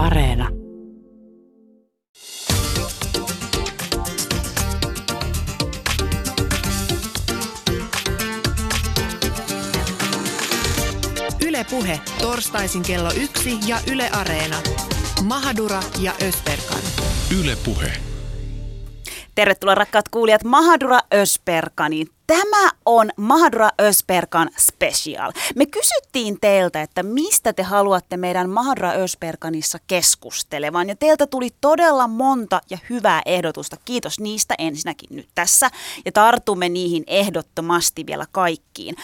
Areena. Yle Puhe, torstaisin kello yksi ja Yle Areena. Mahadura ja Ösperkan. Yle Puhe. Tervetuloa rakkaat kuulijat Mahadura Ösperkaniin. Tämä on Mahadura Ösperkan special. Me kysyttiin teiltä, että mistä te haluatte meidän Mahadura Ösperkanissa keskustelevan. Ja teiltä tuli todella monta ja hyvää ehdotusta. Kiitos niistä ensinnäkin nyt tässä. Ja tartumme niihin ehdottomasti vielä kaikkiin.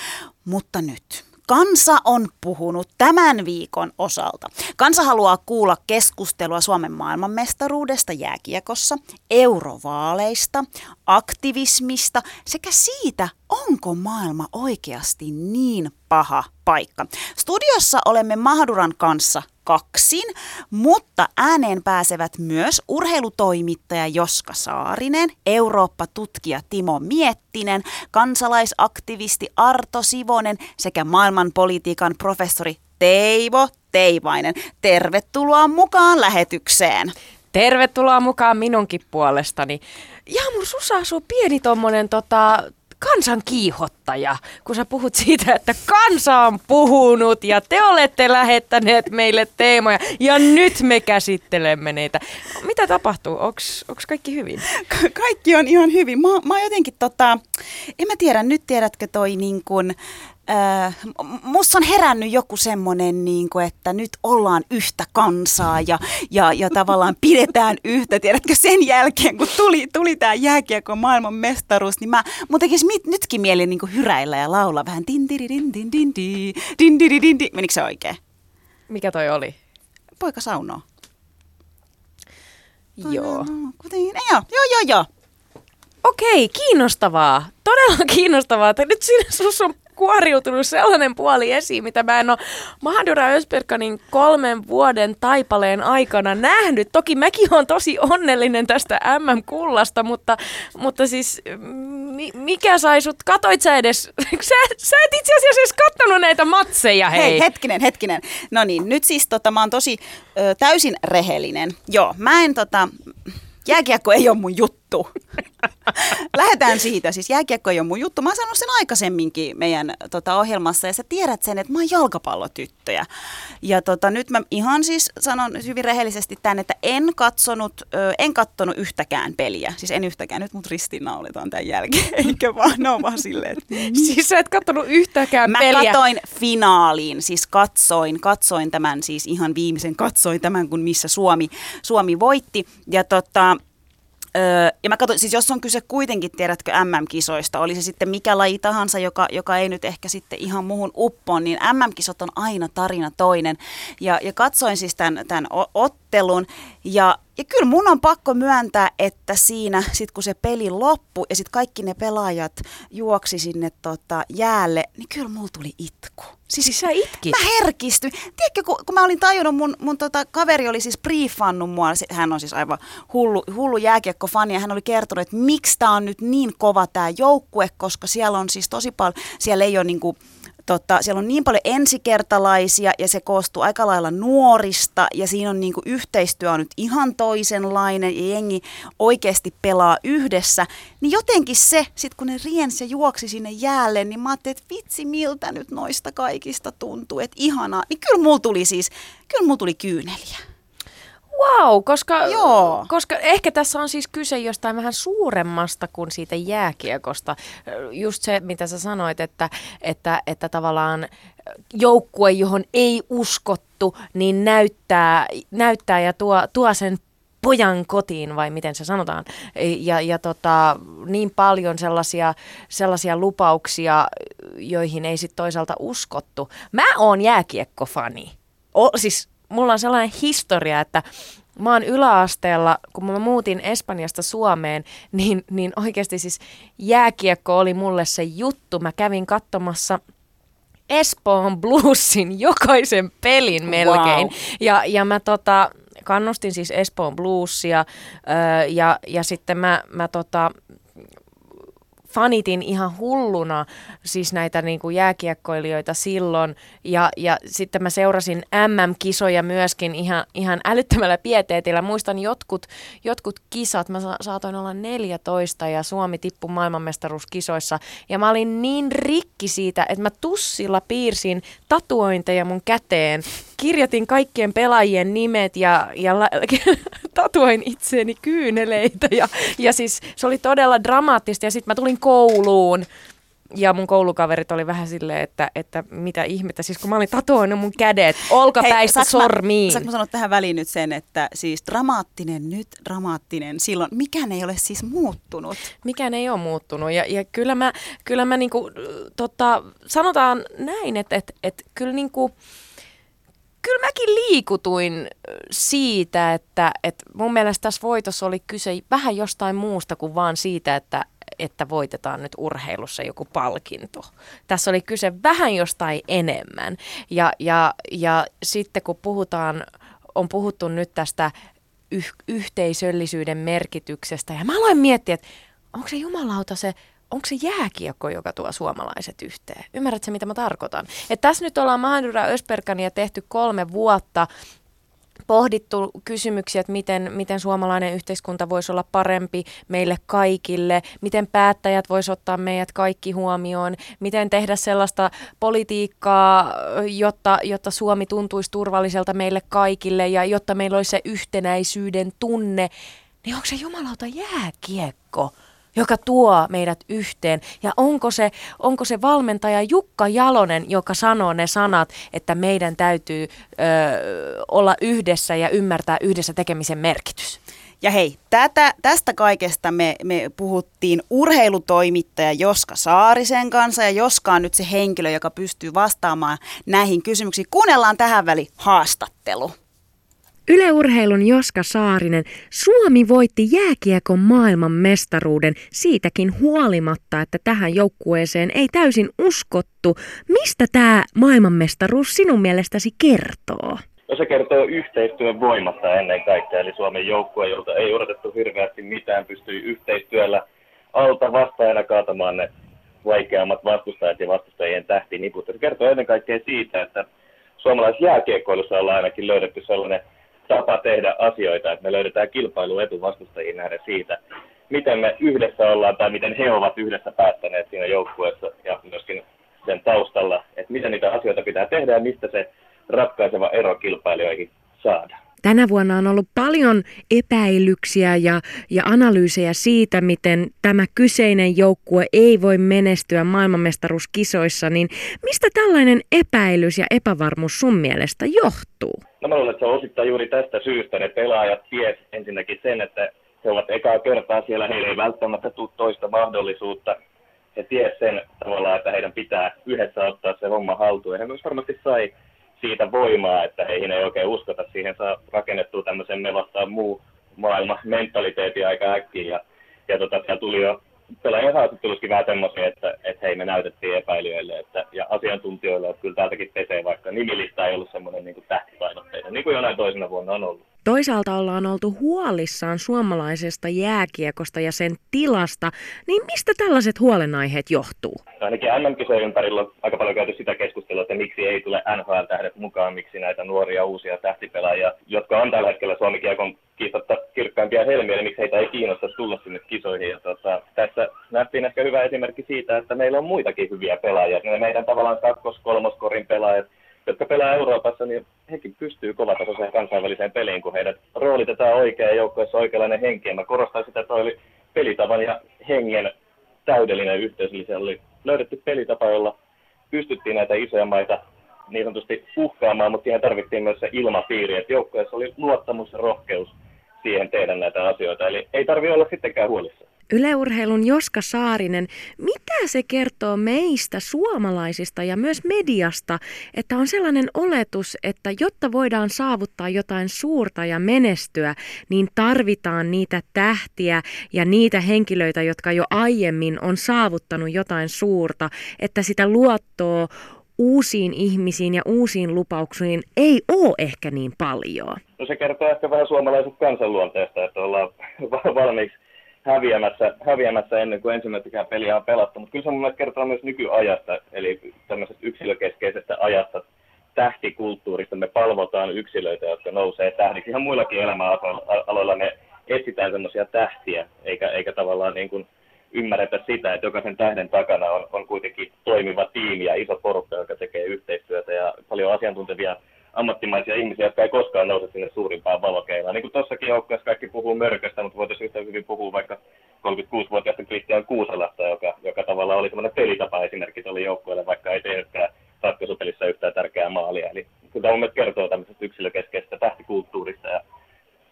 Mutta nyt Kansa on puhunut tämän viikon osalta. Kansa haluaa kuulla keskustelua Suomen maailmanmestaruudesta jääkiekossa, eurovaaleista, aktivismista sekä siitä, onko maailma oikeasti niin paha paikka. Studiossa olemme Mahduran kanssa kaksin, mutta ääneen pääsevät myös urheilutoimittaja Joska Saarinen, Eurooppa-tutkija Timo Miettinen, kansalaisaktivisti Arto Sivonen sekä maailmanpolitiikan professori Teivo Teivainen. Tervetuloa mukaan lähetykseen. Tervetuloa mukaan minunkin puolestani. Ja mun sussa asuu pieni tommonen tota, kansan kiihottaja, kun sä puhut siitä, että kansa on puhunut ja te olette lähettäneet meille teemoja ja nyt me käsittelemme niitä. Mitä tapahtuu? Onko kaikki hyvin? Ka- kaikki on ihan hyvin. Mä, mä jotenkin tota, en mä tiedä, nyt tiedätkö toi niin kuin, Äh, musta on herännyt joku semmoinen, niin kuin, että nyt ollaan yhtä kansaa ja, ja, ja tavallaan pidetään yhtä. Tiedätkö, sen jälkeen kun tuli, tuli tämä jääkiekko maailman mestaruus, niin mä, mun tekisi mit, nytkin mieli niin kuin hyräillä ja laulaa vähän din din din din din din din din din Menikö se oikein? Mikä toi oli? Poika saunoo. Joo. Joo, joo, joo, joo. Okei, kiinnostavaa. Todella kiinnostavaa. Nyt siinä sus on kuoriutunut sellainen puoli esiin, mitä mä en ole Mahadura Ösperkanin kolmen vuoden taipaleen aikana nähnyt. Toki mäkin olen tosi onnellinen tästä MM-kullasta, mutta, mutta siis mi, mikä sai sut, katoit sä edes, sä, sä et itse asiassa edes kattonut näitä matseja, hei. hei hetkinen, hetkinen. No niin, nyt siis tota, mä oon tosi ö, täysin rehellinen. Joo, mä en tota, jääkiekko ei ole mun juttu. Lähdetään siitä. Siis jääkiekko ei ole mun juttu. Mä oon sanonut sen aikaisemminkin meidän tota, ohjelmassa ja sä tiedät sen, että mä oon jalkapallotyttöjä. Ja tota, nyt mä ihan siis sanon hyvin rehellisesti tämän, että en katsonut, ö, en kattonut yhtäkään peliä. Siis en yhtäkään. Nyt mut ristinnaulitaan tämän jälkeen. Eikä vaan, no vaan silleen. Että... Siis sä et kattonut yhtäkään mä peliä. Mä katoin finaaliin, siis katsoin, katsoin tämän siis ihan viimeisen, katsoin tämän, kun missä Suomi, Suomi voitti. Ja tota, Öö, ja mä katsoin, siis jos on kyse kuitenkin, tiedätkö, MM-kisoista, oli se sitten mikä laji tahansa, joka, joka ei nyt ehkä sitten ihan muuhun uppoon, niin MM-kisot on aina tarina toinen. Ja, ja katsoin siis tämän, tämän ottelun, ja ja kyllä mun on pakko myöntää, että siinä, sit kun se peli loppui ja sitten kaikki ne pelaajat juoksi sinne tota, jäälle, niin kyllä mulla tuli itku. Siis, siis sä itkit? Mä herkistyin. Tiedätkö, kun, kun mä olin tajunnut, mun, mun tota, kaveri oli siis briefannut mua, hän on siis aivan hullu, hullu jääkiekkofani, ja hän oli kertonut, että miksi tää on nyt niin kova tämä joukkue, koska siellä on siis tosi paljon, siellä ei ole niinku, tota, siellä on niin paljon ensikertalaisia ja se koostuu aika lailla nuorista ja siinä on niin kuin yhteistyö on nyt ihan toisenlainen ja jengi oikeasti pelaa yhdessä. Niin jotenkin se, sit kun ne riensi ja juoksi sinne jäälle, niin mä ajattelin, että vitsi miltä nyt noista kaikista tuntuu, että ihanaa. Niin kyllä mulla tuli siis, kyllä mulla tuli kyyneliä. Wow, koska, Joo. koska ehkä tässä on siis kyse jostain vähän suuremmasta kuin siitä jääkiekosta. Just se, mitä sä sanoit, että, että, että tavallaan joukkue, johon ei uskottu, niin näyttää, näyttää ja tuo, tuo sen pojan kotiin, vai miten se sanotaan. Ja, ja tota, niin paljon sellaisia, sellaisia lupauksia, joihin ei sitten toisaalta uskottu. Mä oon jääkiekkofani. O, siis mulla on sellainen historia, että mä oon yläasteella, kun mä muutin Espanjasta Suomeen, niin, niin oikeasti siis jääkiekko oli mulle se juttu. Mä kävin katsomassa Espoon Bluesin jokaisen pelin melkein. Wow. Ja, ja mä tota, kannustin siis Espoon Bluesia öö, ja, ja sitten mä, mä tota, fanitin ihan hulluna siis näitä niin kuin jääkiekkoilijoita silloin. Ja, ja sitten mä seurasin MM-kisoja myöskin ihan, ihan älyttömällä pieteetillä. Muistan jotkut, jotkut kisat, mä saatoin olla 14 ja Suomi tippui maailmanmestaruuskisoissa. Ja mä olin niin rikki siitä, että mä tussilla piirsin tatuointeja mun käteen. Kirjoitin kaikkien pelaajien nimet ja, ja la, tatuoin itseeni kyyneleitä. Ja, ja siis se oli todella dramaattista ja sitten mä tulin kouluun ja mun koulukaverit oli vähän silleen, että, että mitä ihmettä, siis kun mä olin tatuoinut mun kädet olkapäistä Hei, sormiin. Saanko mä sanoa tähän väliin nyt sen, että siis dramaattinen nyt, dramaattinen silloin, mikään ei ole siis muuttunut? Mikään ei ole muuttunut ja, ja kyllä mä, kyllä mä niinku, tota, sanotaan näin, että, että, että kyllä niinku, kyllä mäkin liikutuin siitä, että, että mun mielestä tässä voitossa oli kyse vähän jostain muusta kuin vaan siitä, että, että voitetaan nyt urheilussa joku palkinto. Tässä oli kyse vähän jostain enemmän. Ja, ja, ja sitten kun puhutaan, on puhuttu nyt tästä yh- yhteisöllisyyden merkityksestä, ja mä aloin miettiä, että onko se jumalauta se onko se jääkiekko, joka tuo suomalaiset yhteen? Ymmärrätkö, mitä mä tarkoitan? Et tässä nyt ollaan Mahdura Ösperkania tehty kolme vuotta pohdittu kysymyksiä, että miten, miten suomalainen yhteiskunta voisi olla parempi meille kaikille, miten päättäjät voisi ottaa meidät kaikki huomioon, miten tehdä sellaista politiikkaa, jotta, jotta Suomi tuntuisi turvalliselta meille kaikille ja jotta meillä olisi se yhtenäisyyden tunne, niin onko se jumalauta jääkiekko? Joka tuo meidät yhteen. Ja onko se, onko se valmentaja Jukka Jalonen, joka sanoo ne sanat, että meidän täytyy ö, olla yhdessä ja ymmärtää yhdessä tekemisen merkitys? Ja hei, tätä, tästä kaikesta me, me puhuttiin urheilutoimittaja Joska Saarisen kanssa ja Joska on nyt se henkilö, joka pystyy vastaamaan näihin kysymyksiin. Kuunnellaan tähän väli haastattelu. Yleurheilun Joska Saarinen, Suomi voitti jääkiekon maailman mestaruuden siitäkin huolimatta, että tähän joukkueeseen ei täysin uskottu. Mistä tämä maailmanmestaruus sinun mielestäsi kertoo? No se kertoo yhteistyön voimasta ennen kaikkea, eli Suomen joukkue, jolta ei odotettu hirveästi mitään, pystyi yhteistyöllä alta vastaajana kaatamaan ne vaikeammat vastustajat ja vastustajien tähtiniput. Se kertoo ennen kaikkea siitä, että suomalaisessa jääkiekkoilussa ollaan ainakin löydetty sellainen tapa tehdä asioita, että me löydetään kilpailuetu vastustajiin nähdä siitä, miten me yhdessä ollaan tai miten he ovat yhdessä päättäneet siinä joukkueessa ja myöskin sen taustalla, että miten niitä asioita pitää tehdä ja mistä se ratkaiseva ero kilpailijoihin saadaan. Tänä vuonna on ollut paljon epäilyksiä ja, ja analyysejä siitä, miten tämä kyseinen joukkue ei voi menestyä maailmanmestaruuskisoissa, niin mistä tällainen epäilys ja epävarmuus sun mielestä johtuu? No mä luulen, että se on osittain juuri tästä syystä. Ne pelaajat ties ensinnäkin sen, että he ovat ekaa kertaa siellä, heillä ei välttämättä tule toista mahdollisuutta. He ties sen tavallaan, että heidän pitää yhdessä ottaa se homma haltuun. Ja he myös varmasti sai siitä voimaa, että heihin ei oikein uskota. Siihen saa rakennettua tämmöisen me vastaan muu maailma mentaliteetin aika äkkiä. Ja, ja tota, siellä tuli jo pelaajien haastattelussakin vähän semmoisia, että, että hei me näytettiin epäilijöille että, ja asiantuntijoille, että kyllä täältäkin pesee, vaikka nimilista ei ollut semmoinen niin tähtipainotteinen, niin kuin jonain toisena vuonna on ollut. Toisaalta ollaan oltu huolissaan suomalaisesta jääkiekosta ja sen tilasta, niin mistä tällaiset huolenaiheet johtuu? Ainakin MM-kisojen ympärillä on aika paljon käyty sitä keskustelua, että miksi ei tule NHL-tähdet mukaan, miksi näitä nuoria uusia tähtipelaajia, jotka on tällä hetkellä Suomi Kiekon kiistatta kirkkaimpia helmiä, niin miksi heitä ei kiinnosta tulla sinne kisoihin. Ja tota, tässä nähtiin ehkä hyvä esimerkki siitä, että meillä on muitakin hyviä pelaajia. Meidän tavallaan kakkos kolmoskorin pelaajat, jotka pelaa Euroopassa, niin hekin pystyy kovatasoiseen kansainväliseen peliin, kun heidät roolitetaan oikein joukkoissa oikeanlainen henki. Ja mä korostan sitä, että oli pelitavan ja hengen täydellinen yhteys. Eli se oli löydetty pelitapa, jolla pystyttiin näitä isoja maita niin sanotusti uhkaamaan, mutta siihen tarvittiin myös se ilmapiiri, että joukkoissa oli luottamus ja rohkeus siihen tehdä näitä asioita. Eli ei tarvitse olla sittenkään huolissaan. Yleurheilun Joska Saarinen, mitä se kertoo meistä suomalaisista ja myös mediasta, että on sellainen oletus, että jotta voidaan saavuttaa jotain suurta ja menestyä, niin tarvitaan niitä tähtiä ja niitä henkilöitä, jotka jo aiemmin on saavuttanut jotain suurta, että sitä luottoa uusiin ihmisiin ja uusiin lupauksiin ei ole ehkä niin paljon. No se kertoo ehkä vähän suomalaisesta kansanluonteesta, että ollaan valmiiksi häviämässä, häviämässä ennen kuin ensimmäistäkään peliä on pelattu. Mutta kyllä se mun mielestä kertoo myös nykyajasta, eli tämmöisestä yksilökeskeisestä ajasta, tähtikulttuurista. Me palvotaan yksilöitä, jotka nousee tähdiksi. Ihan muillakin elämäaloilla me etsitään semmoisia tähtiä, eikä, eikä tavallaan niin kuin ymmärretä sitä, että jokaisen tähden takana on, on kuitenkin toimiva tiimi ja iso porukka, joka tekee yhteistyötä ja paljon asiantuntevia ammattimaisia ihmisiä, jotka ei koskaan nouse sinne suurimpaan valokeilaan. Niin kuin tuossakin joukkueessa kaikki puhuu mörköstä, mutta voitaisiin yhtä hyvin puhua vaikka 36-vuotiaasta Christian Kuusalasta, joka, joka tavallaan oli semmoinen pelitapa esimerkki tuolle joukkueelle, vaikka ei tehnytkään ratkaisupelissä yhtään tärkeää maalia. Eli kyllä tämä kertoo tämmöisestä yksilökeskeisestä tähtikulttuurista. Ja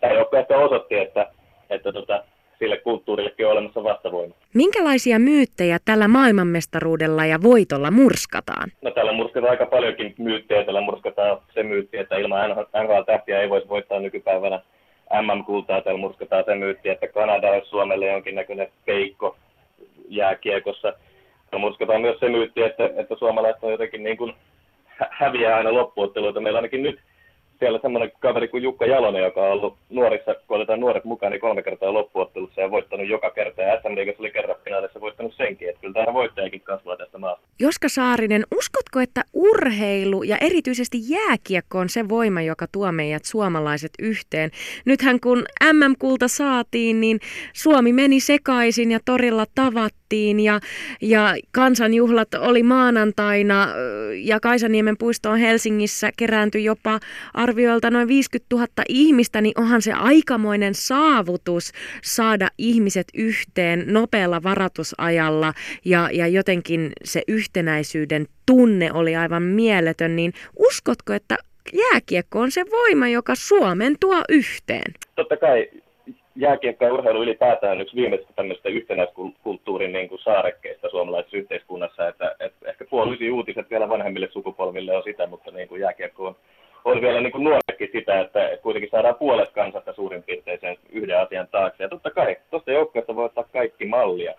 tämä joukkue ehkä osoitti, että, että tota, sille kulttuurillekin on olemassa vastavoima. Minkälaisia myyttejä tällä maailmanmestaruudella ja voitolla murskataan? No tällä murskataan aika paljonkin myyttejä. Tällä murskataan se myytti, että ilman NHL-tähtiä ei voisi voittaa nykypäivänä MM-kultaa. Täällä murskataan se myytti, että Kanada olisi Suomelle jonkinnäköinen peikko jääkiekossa. Täällä murskataan myös se myytti, että, että suomalaiset on jotenkin niin kuin häviää aina loppuotteluita. Meillä ainakin nyt siellä semmoinen kaveri kuin Jukka Jalonen, joka on ollut nuorissa, kun otetaan nuoret mukaan, niin kolme kertaa loppuottelussa ja voittanut joka kerta. Ja SM Liigassa oli kerran finaalissa voittanut senkin, että kyllä tämä voittajakin kasvaa tästä maasta. Joska Saarinen, uskotko, että urheilu ja erityisesti jääkiekko on se voima, joka tuo meidät suomalaiset yhteen? Nythän kun MM-kulta saatiin, niin Suomi meni sekaisin ja torilla tavattiin ja, ja kansanjuhlat oli maanantaina ja Kaisaniemen puistoon Helsingissä kerääntyi jopa arvioilta noin 50 000 ihmistä, niin onhan se aikamoinen saavutus saada ihmiset yhteen nopealla varatusajalla ja, ja jotenkin se yhtenäisyyden tunne oli aivan mieletön, niin uskotko, että jääkiekko on se voima, joka Suomen tuo yhteen? Totta kai jääkiekko ja urheilu ylipäätään yksi viimeisistä tämmöistä yhtenäiskulttuurin niin kuin saarekkeista suomalaisessa yhteiskunnassa, että, että ehkä puolisi uutiset vielä vanhemmille sukupolville on sitä, mutta niin kuin jääkiekko on on vielä niin kuin nuorekin sitä, että, että kuitenkin saadaan puolet kansasta suurin piirtein sen yhden asian taakse. Ja totta kai, tuosta joukkueesta voi ottaa kaikki mallia.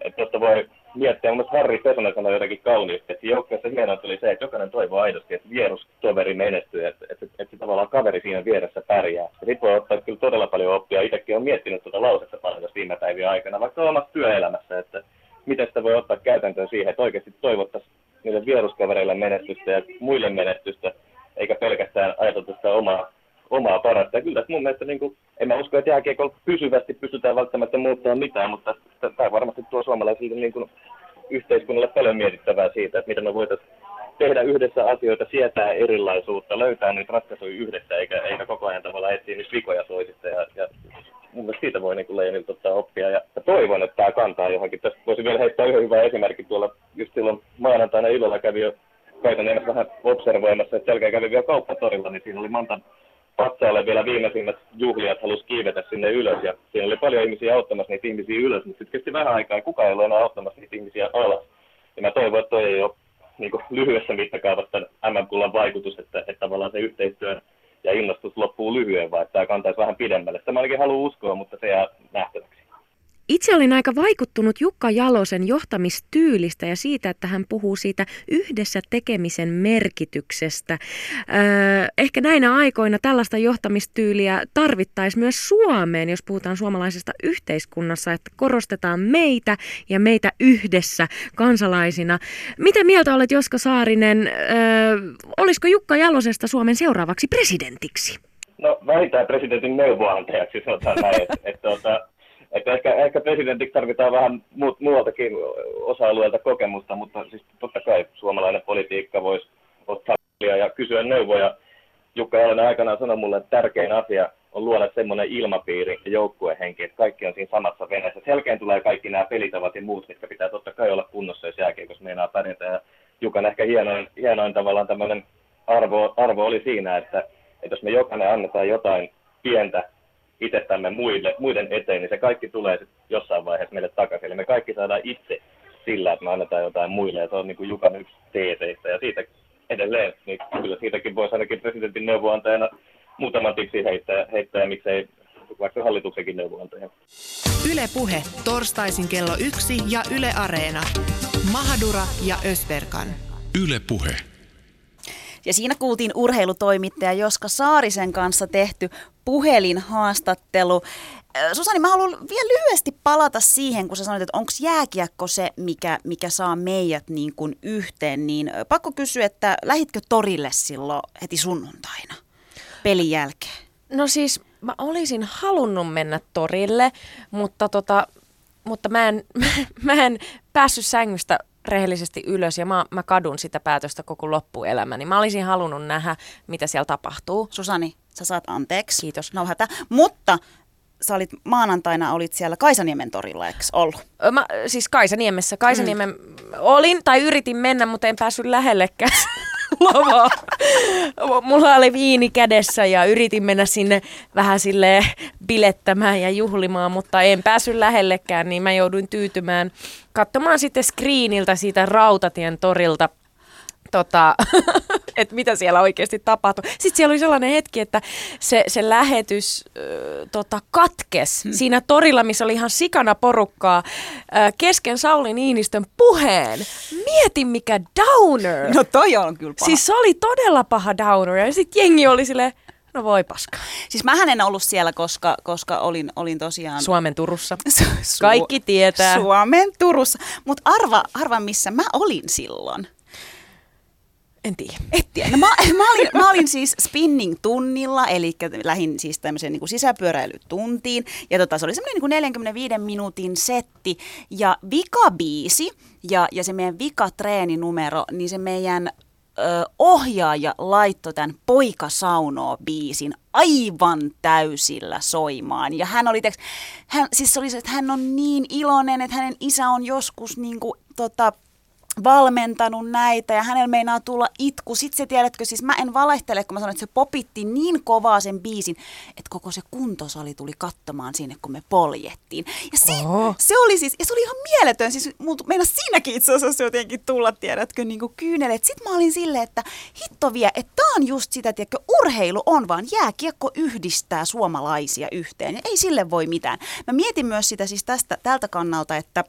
Että tuosta voi miettiä, mielestä Harri Pesonen sanoi jotenkin kauniisti, että joukkueessa hienoa oli se, että jokainen toivoo aidosti, että vierustoveri menestyy, että, että, että, että tavallaan kaveri siinä vieressä pärjää. Ja sitten voi ottaa kyllä todella paljon oppia. Itsekin olen miettinyt tuota lausetta paljon viime päivien aikana, vaikka omassa työelämässä, että miten sitä voi ottaa käytäntöön siihen, että oikeasti toivottaisiin niille vieruskavereille menestystä ja muille menestystä eikä pelkästään ajateltu sitä omaa, omaa parasta. Ja kyllä mun mielestä, niin kuin, en mä usko, että jääkiekolla pysyvästi pystytään välttämättä muuttamaan mitään, mutta tämä varmasti tuo suomalaisille niin kuin, yhteiskunnalle paljon mietittävää siitä, että miten me voitaisiin tehdä yhdessä asioita, sietää erilaisuutta, löytää niitä ratkaisuja yhdessä, eikä, eikä koko ajan tavalla etsiä niitä vikoja toisista. Ja, ja mun mielestä siitä voi niin Leijonilta ottaa oppia. Ja, toivon, että tämä kantaa johonkin. Tästä voisi vielä heittää yhden hyvän esimerkin tuolla. Just silloin maanantaina illalla kävi jo Kaitaniemet vähän observoimassa, että selkeä kävi vielä kauppatorilla, niin siinä oli monta patsaalle vielä viimeisimmät juhliat halusi kiivetä sinne ylös ja siinä oli paljon ihmisiä auttamassa niitä ihmisiä ylös, mutta sitten kesti vähän aikaa ja kukaan ei ollut enää auttamassa niitä ihmisiä alas. Ja mä toivon, että toi ei ole niin lyhyessä mittakaavassa MM-kullan vaikutus, että, että tavallaan se yhteistyö ja innostus loppuu lyhyen, vaan että tämä kantaisi vähän pidemmälle. Sitä mä ainakin haluan uskoa, mutta se jää nähtäväksi. Itse olin aika vaikuttunut Jukka Jalosen johtamistyylistä ja siitä, että hän puhuu siitä yhdessä tekemisen merkityksestä. Öö, ehkä näinä aikoina tällaista johtamistyyliä tarvittaisiin myös Suomeen, jos puhutaan suomalaisesta yhteiskunnassa, että korostetaan meitä ja meitä yhdessä kansalaisina. Mitä mieltä olet Josko Saarinen, öö, olisiko Jukka Jalosesta Suomen seuraavaksi presidentiksi? No vähintään presidentin neuvoantajaksi, sanotaan näin. Että, että, että tuota, että ehkä, ehkä presidentiksi tarvitaan vähän muut, muualtakin osa-alueelta kokemusta, mutta siis totta kai suomalainen politiikka voisi ottaa ja kysyä neuvoja. Jukka Jalonen aikanaan sanoi mulle, että tärkein asia on luoda semmoinen ilmapiiri ja joukkuehenki, että kaikki on siinä samassa veneessä. Selkeän tulee kaikki nämä pelitavat ja muut, mitkä pitää totta kai olla kunnossa, jos jääkiekossa meinaa pärjätä. Ja Jukan ehkä hienoin, hienoin tavallaan tämmöinen arvo, arvo oli siinä, että, että jos me jokainen annetaan jotain pientä itsestämme muille, muiden eteen, niin se kaikki tulee sit jossain vaiheessa meille takaisin. Eli me kaikki saadaan itse sillä, että me annetaan jotain muille, ja se on niin kuin Jukan yksi teeseistä, ja siitä edelleen, niin kyllä siitäkin voisi ainakin presidentin neuvoantajana muutaman tipsi heittää, heittää ja miksei vaikka hallituksenkin neuvoantaja. Yle Puhe, torstaisin kello yksi ja Yle Areena. Mahadura ja Ösberkan. Yle Puhe. Ja siinä kuultiin urheilutoimittaja Joska Saarisen kanssa tehty puhelinhaastattelu. Susani, mä haluan vielä lyhyesti palata siihen, kun sä sanoit, että onko jääkiekko se, mikä, mikä saa meidät niin kuin yhteen, niin pakko kysyä, että lähitkö torille silloin heti sunnuntaina pelin jälkeen? No siis mä olisin halunnut mennä torille, mutta, tota, mutta mä, en, mä en päässyt sängystä rehellisesti ylös ja mä, mä kadun sitä päätöstä koko loppuelämäni. Mä olisin halunnut nähdä, mitä siellä tapahtuu. Susani, sä saat anteeksi. Kiitos. No hätä. Mutta sä olit maanantaina olit siellä Kaisaniemen torilla, eikö ollut? Mä, siis Kaisaniemessä. Kaisaniemen mm. olin tai yritin mennä, mutta en päässyt lähellekään lavaa. Mulla oli viini kädessä ja yritin mennä sinne vähän sille bilettämään ja juhlimaan, mutta en päässyt lähellekään, niin mä jouduin tyytymään katsomaan sitten screeniltä siitä Rautatien torilta – tota, että mitä siellä oikeasti tapahtui. Sitten siellä oli sellainen hetki, että se, se lähetys äh, tota, katkes hmm. siinä torilla, missä oli ihan sikana porukkaa äh, kesken Sauli Niinistön puheen. Mieti mikä downer. No toi on kyllä paha. Siis se oli todella paha downer ja sitten jengi oli silleen, No voi paska. Siis mä en ollut siellä, koska, koska olin, olin tosiaan... Suomen Turussa. Su- Kaikki tietää. Suomen Turussa. Mutta arva, arva, missä mä olin silloin. En tiedä. Et tiedä. No, mä, mä, olin, mä olin siis spinning-tunnilla, eli lähin siis tämmöiseen niin sisäpyöräilytuntiin. Ja tota, se oli semmoinen niin 45 minuutin setti. Ja vikabiisi ja, ja se meidän vikatreeninumero, niin se meidän ö, ohjaaja laittoi tämän Poika saunoo biisin aivan täysillä soimaan. Ja hän oli, teks, hän, siis oli se, että hän on niin iloinen, että hänen isä on joskus niin kuin, tota, valmentanut näitä ja hänellä meinaa tulla itku. Sitten se tiedätkö, siis mä en valehtele, kun mä sanoin, että se popitti niin kovaa sen biisin, että koko se kuntosali tuli katsomaan sinne, kun me poljettiin. Ja si- se oli siis, ja se oli ihan mieletön, siis meina siinäkin itse asiassa jotenkin tulla, tiedätkö, niin kuin kyynelet. Sitten mä olin silleen, että hitto vie, että tää on just sitä, tiedätkö, urheilu on vaan, jääkiekko yhdistää suomalaisia yhteen ja ei sille voi mitään. Mä mietin myös sitä siis tästä, tältä kannalta, että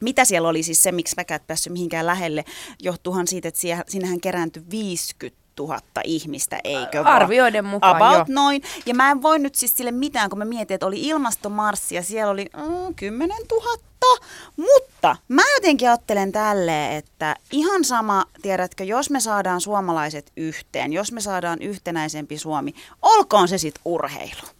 mitä siellä oli siis se, miksi mä et päässyt mihinkään lähelle, johtuuhan siitä, että siinähän kerääntyi 50 000 ihmistä, eikö vaan? Arvioiden mukaan, About jo. noin. Ja mä en voi nyt siis sille mitään, kun mä mietin, että oli ilmastomarssi ja siellä oli mm, 10 000. Mutta mä jotenkin ajattelen tälleen, että ihan sama, tiedätkö, jos me saadaan suomalaiset yhteen, jos me saadaan yhtenäisempi Suomi, olkoon se sitten urheilu.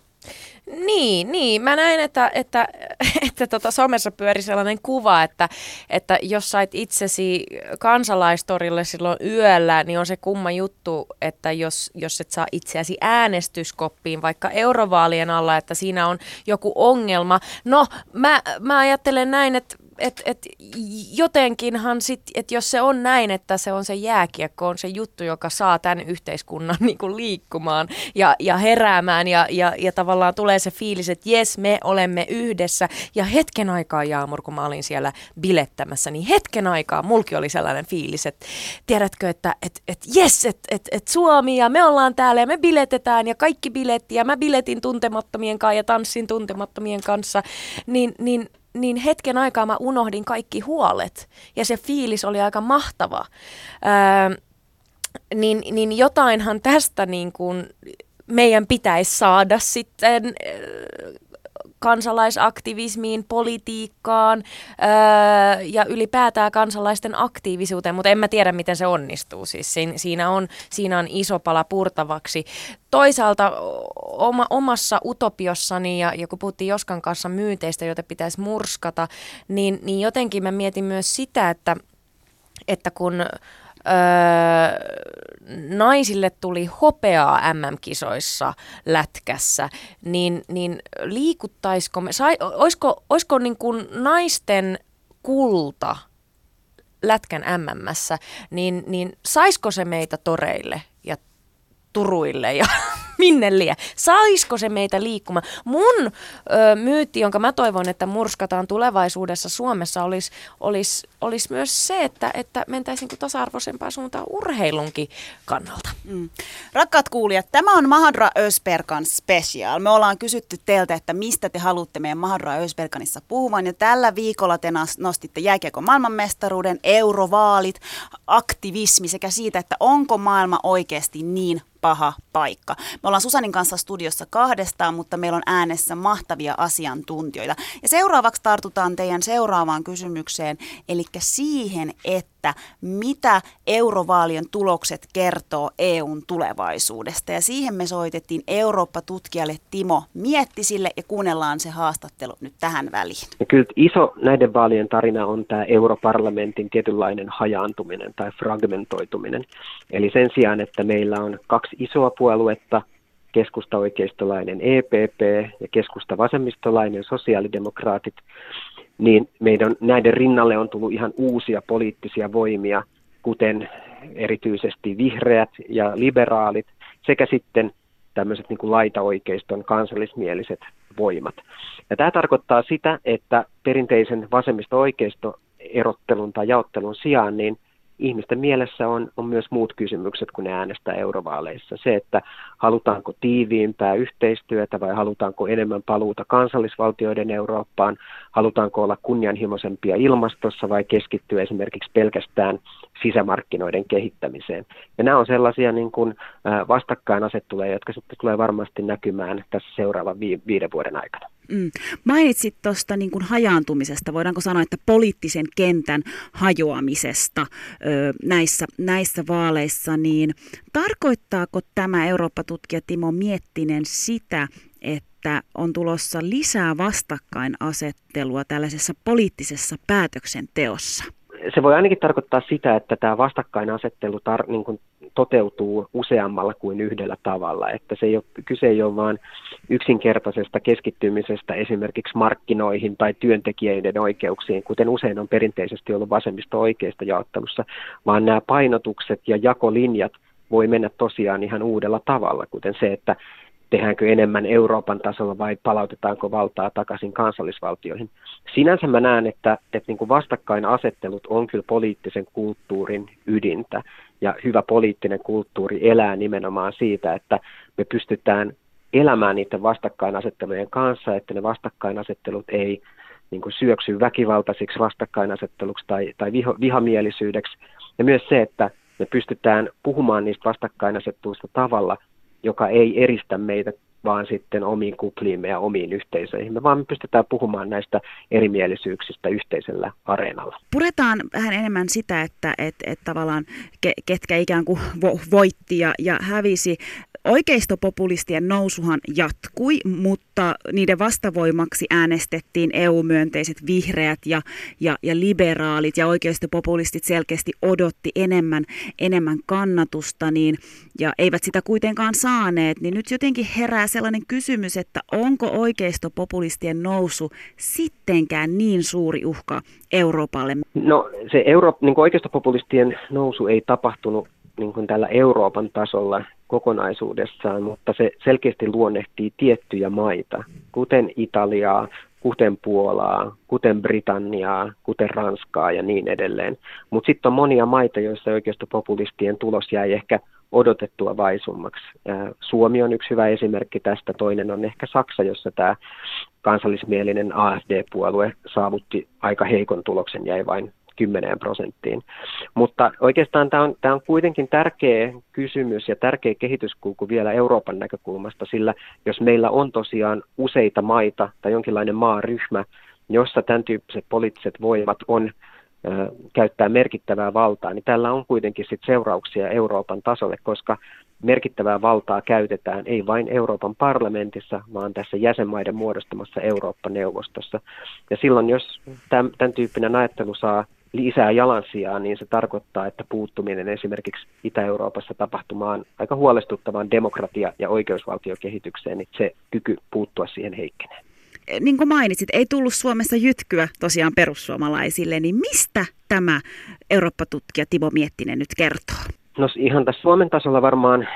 Niin, niin. Mä näin, että, että, että tota somessa pyöri sellainen kuva, että, että jos sait itsesi kansalaistorille silloin yöllä, niin on se kumma juttu, että jos, jos et saa itseäsi äänestyskoppiin vaikka eurovaalien alla, että siinä on joku ongelma. No, mä, mä ajattelen näin, että et, et jotenkinhan sit, että jos se on näin, että se on se jääkiekko, on se juttu, joka saa tämän yhteiskunnan niin kuin liikkumaan ja, ja heräämään ja, ja, ja tavallaan tulee se fiilis, että jes, me olemme yhdessä. Ja hetken aikaa, Jaamur, kun mä olin siellä bilettämässä, niin hetken aikaa mulki oli sellainen fiilis, että tiedätkö, että et, et jes, että et, et Suomi ja me ollaan täällä ja me biletetään ja kaikki biletti ja mä biletin tuntemattomien kanssa ja tanssin tuntemattomien kanssa, niin, niin niin hetken aikaa mä unohdin kaikki huolet ja se fiilis oli aika mahtava. Öö, niin, niin jotainhan tästä niin kuin meidän pitäisi saada sitten kansalaisaktivismiin, politiikkaan öö, ja ylipäätään kansalaisten aktiivisuuteen, mutta en mä tiedä, miten se onnistuu. Siis siinä, on, siinä on iso pala purtavaksi. Toisaalta oma, omassa utopiossani, ja, ja kun puhuttiin Joskan kanssa myyteistä, joita pitäisi murskata, niin, niin jotenkin mä mietin myös sitä, että, että kun öö, naisille tuli hopeaa MM-kisoissa lätkässä, niin, niin liikuttaisiko me, sai, olisiko, olisiko niin kuin naisten kulta lätkän MMssä, niin, niin saisiko se meitä toreille ja turuille ja minne lie. Saisiko se meitä liikkumaan? Mun ö, myytti, jonka mä toivon, että murskataan tulevaisuudessa Suomessa, olisi, olisi, olisi myös se, että, että mentäisiin niin tasa-arvoisempaan suuntaan urheilunkin kannalta. Mm. Rakkaat kuulijat, tämä on Mahadra Ösperkan special. Me ollaan kysytty teiltä, että mistä te haluatte meidän Mahadra Ösperkanissa puhuvan. Ja tällä viikolla te nostitte jääkiekon maailmanmestaruuden, eurovaalit, aktivismi sekä siitä, että onko maailma oikeasti niin paha paikka. Me ollaan Susanin kanssa studiossa kahdestaan, mutta meillä on äänessä mahtavia asiantuntijoita. Ja seuraavaksi tartutaan teidän seuraavaan kysymykseen, eli siihen, että mitä eurovaalien tulokset kertoo EUn tulevaisuudesta. Ja siihen me soitettiin Eurooppa-tutkijalle Timo Miettisille ja kuunnellaan se haastattelu nyt tähän väliin. Ja kyllä iso näiden vaalien tarina on tämä europarlamentin tietynlainen hajaantuminen tai fragmentoituminen. Eli sen sijaan, että meillä on kaksi isoa puoluetta, keskusta-oikeistolainen EPP ja keskusta-vasemmistolainen sosiaalidemokraatit, niin meidän näiden rinnalle on tullut ihan uusia poliittisia voimia, kuten erityisesti vihreät ja liberaalit, sekä sitten tämmöiset niin kuin laitaoikeiston kansallismieliset voimat. Ja tämä tarkoittaa sitä, että perinteisen vasemmisto-oikeisto erottelun tai jaottelun sijaan, niin ihmisten mielessä on, on myös muut kysymykset, kun ne äänestää eurovaaleissa. Se, että halutaanko tiiviimpää yhteistyötä vai halutaanko enemmän paluuta kansallisvaltioiden Eurooppaan, halutaanko olla kunnianhimoisempia ilmastossa vai keskittyä esimerkiksi pelkästään sisämarkkinoiden kehittämiseen. Ja nämä on sellaisia niin kuin vastakkainasetteluja, jotka sitten tulee varmasti näkymään tässä seuraavan vi- viiden vuoden aikana. Mm. Mainitsit tuosta niin hajaantumisesta, voidaanko sanoa, että poliittisen kentän hajoamisesta ö, näissä, näissä vaaleissa, niin tarkoittaako tämä Eurooppa-tutkija Timo Miettinen sitä, että on tulossa lisää vastakkainasettelua tällaisessa poliittisessa päätöksenteossa? Se voi ainakin tarkoittaa sitä, että tämä vastakkainasettelu tar- niin kuin toteutuu useammalla kuin yhdellä tavalla. Että se ei ole, kyse ei ole vain yksinkertaisesta keskittymisestä esimerkiksi markkinoihin tai työntekijöiden oikeuksiin, kuten usein on perinteisesti ollut vasemmisto-oikeista jaottelussa, vaan nämä painotukset ja jakolinjat voi mennä tosiaan ihan uudella tavalla, kuten se, että tehdäänkö enemmän Euroopan tasolla vai palautetaanko valtaa takaisin kansallisvaltioihin. Sinänsä mä näen, että, että niin kuin vastakkainasettelut on kyllä poliittisen kulttuurin ydintä ja hyvä poliittinen kulttuuri elää nimenomaan siitä, että me pystytään elämään niiden vastakkainasettelujen kanssa, että ne vastakkainasettelut ei niin kuin syöksy väkivaltaisiksi vastakkainasetteluksi tai, tai viho, vihamielisyydeksi. Ja myös se, että me pystytään puhumaan niistä vastakkainasetteluista tavalla, joka ei eristä meitä vaan sitten omiin kupliimme ja omiin yhteisöihin, vaan me pystytään puhumaan näistä erimielisyyksistä yhteisellä areenalla. Puretaan vähän enemmän sitä, että et, et tavallaan ke, ketkä ikään kuin vo, voitti ja, ja hävisi. Oikeistopopulistien nousuhan jatkui, mutta niiden vastavoimaksi äänestettiin EU-myönteiset vihreät ja, ja, ja liberaalit ja oikeistopopulistit selkeästi odotti enemmän, enemmän kannatusta niin, ja eivät sitä kuitenkaan saaneet. Niin nyt jotenkin herää sellainen kysymys, että onko oikeistopopulistien nousu sittenkään niin suuri uhka Euroopalle? No se Euro, niin oikeistopopulistien nousu ei tapahtunut niin kuin tällä Euroopan tasolla kokonaisuudessaan, mutta se selkeästi luonnehtii tiettyjä maita, kuten Italiaa, kuten Puolaa, kuten Britanniaa, kuten Ranskaa ja niin edelleen. Mutta sitten on monia maita, joissa oikeistopopulistien tulos jäi ehkä odotettua vaisummaksi. Suomi on yksi hyvä esimerkki tästä, toinen on ehkä Saksa, jossa tämä kansallismielinen AFD-puolue saavutti aika heikon tuloksen, jäi vain 10 prosenttiin. Mutta oikeastaan tämä on, tämä on kuitenkin tärkeä kysymys ja tärkeä kehityskulku vielä Euroopan näkökulmasta, sillä jos meillä on tosiaan useita maita tai jonkinlainen maaryhmä, jossa tämän tyyppiset poliittiset voimat on käyttää merkittävää valtaa, niin tällä on kuitenkin sit seurauksia Euroopan tasolle, koska merkittävää valtaa käytetään ei vain Euroopan parlamentissa, vaan tässä jäsenmaiden muodostamassa Eurooppa-neuvostossa. Ja silloin, jos tämän, tyyppinen ajattelu saa lisää jalansijaa, niin se tarkoittaa, että puuttuminen esimerkiksi Itä-Euroopassa tapahtumaan aika huolestuttavaan demokratia- ja oikeusvaltiokehitykseen, niin se kyky puuttua siihen heikkenee niin kuin mainitsit, ei tullut Suomessa jytkyä tosiaan perussuomalaisille, niin mistä tämä Eurooppa-tutkija Timo Miettinen nyt kertoo? No ihan tässä Suomen tasolla varmaan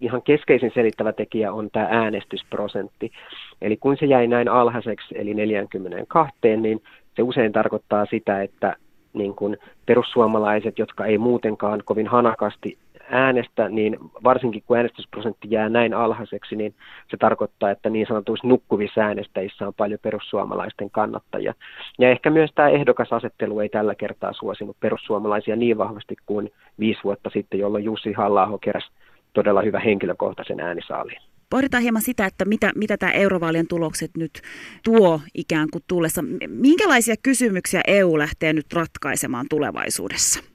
ihan keskeisin selittävä tekijä on tämä äänestysprosentti. Eli kun se jäi näin alhaiseksi, eli 42, niin se usein tarkoittaa sitä, että niin kuin perussuomalaiset, jotka ei muutenkaan kovin hanakasti äänestä, niin varsinkin kun äänestysprosentti jää näin alhaiseksi, niin se tarkoittaa, että niin sanotuissa nukkuvissa äänestäjissä on paljon perussuomalaisten kannattajia. Ja ehkä myös tämä ehdokasasettelu ei tällä kertaa suosinut perussuomalaisia niin vahvasti kuin viisi vuotta sitten, jolloin Jussi halla keräsi todella hyvä henkilökohtaisen äänisaaliin. Pohditaan hieman sitä, että mitä, mitä tämä eurovaalien tulokset nyt tuo ikään kuin tullessa. Minkälaisia kysymyksiä EU lähtee nyt ratkaisemaan tulevaisuudessa?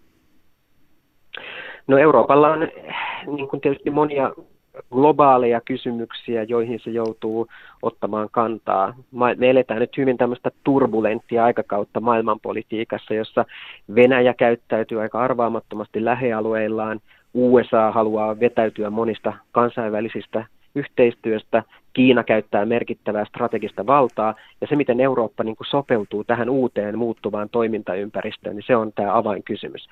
No Euroopalla on niin kuin tietysti monia globaaleja kysymyksiä, joihin se joutuu ottamaan kantaa. Me eletään nyt hyvin tämmöistä turbulenttia aikakautta maailmanpolitiikassa, jossa Venäjä käyttäytyy aika arvaamattomasti lähialueillaan, USA haluaa vetäytyä monista kansainvälisistä yhteistyöstä, Kiina käyttää merkittävää strategista valtaa, ja se, miten Eurooppa niin kuin sopeutuu tähän uuteen muuttuvaan toimintaympäristöön, niin se on tämä avainkysymys.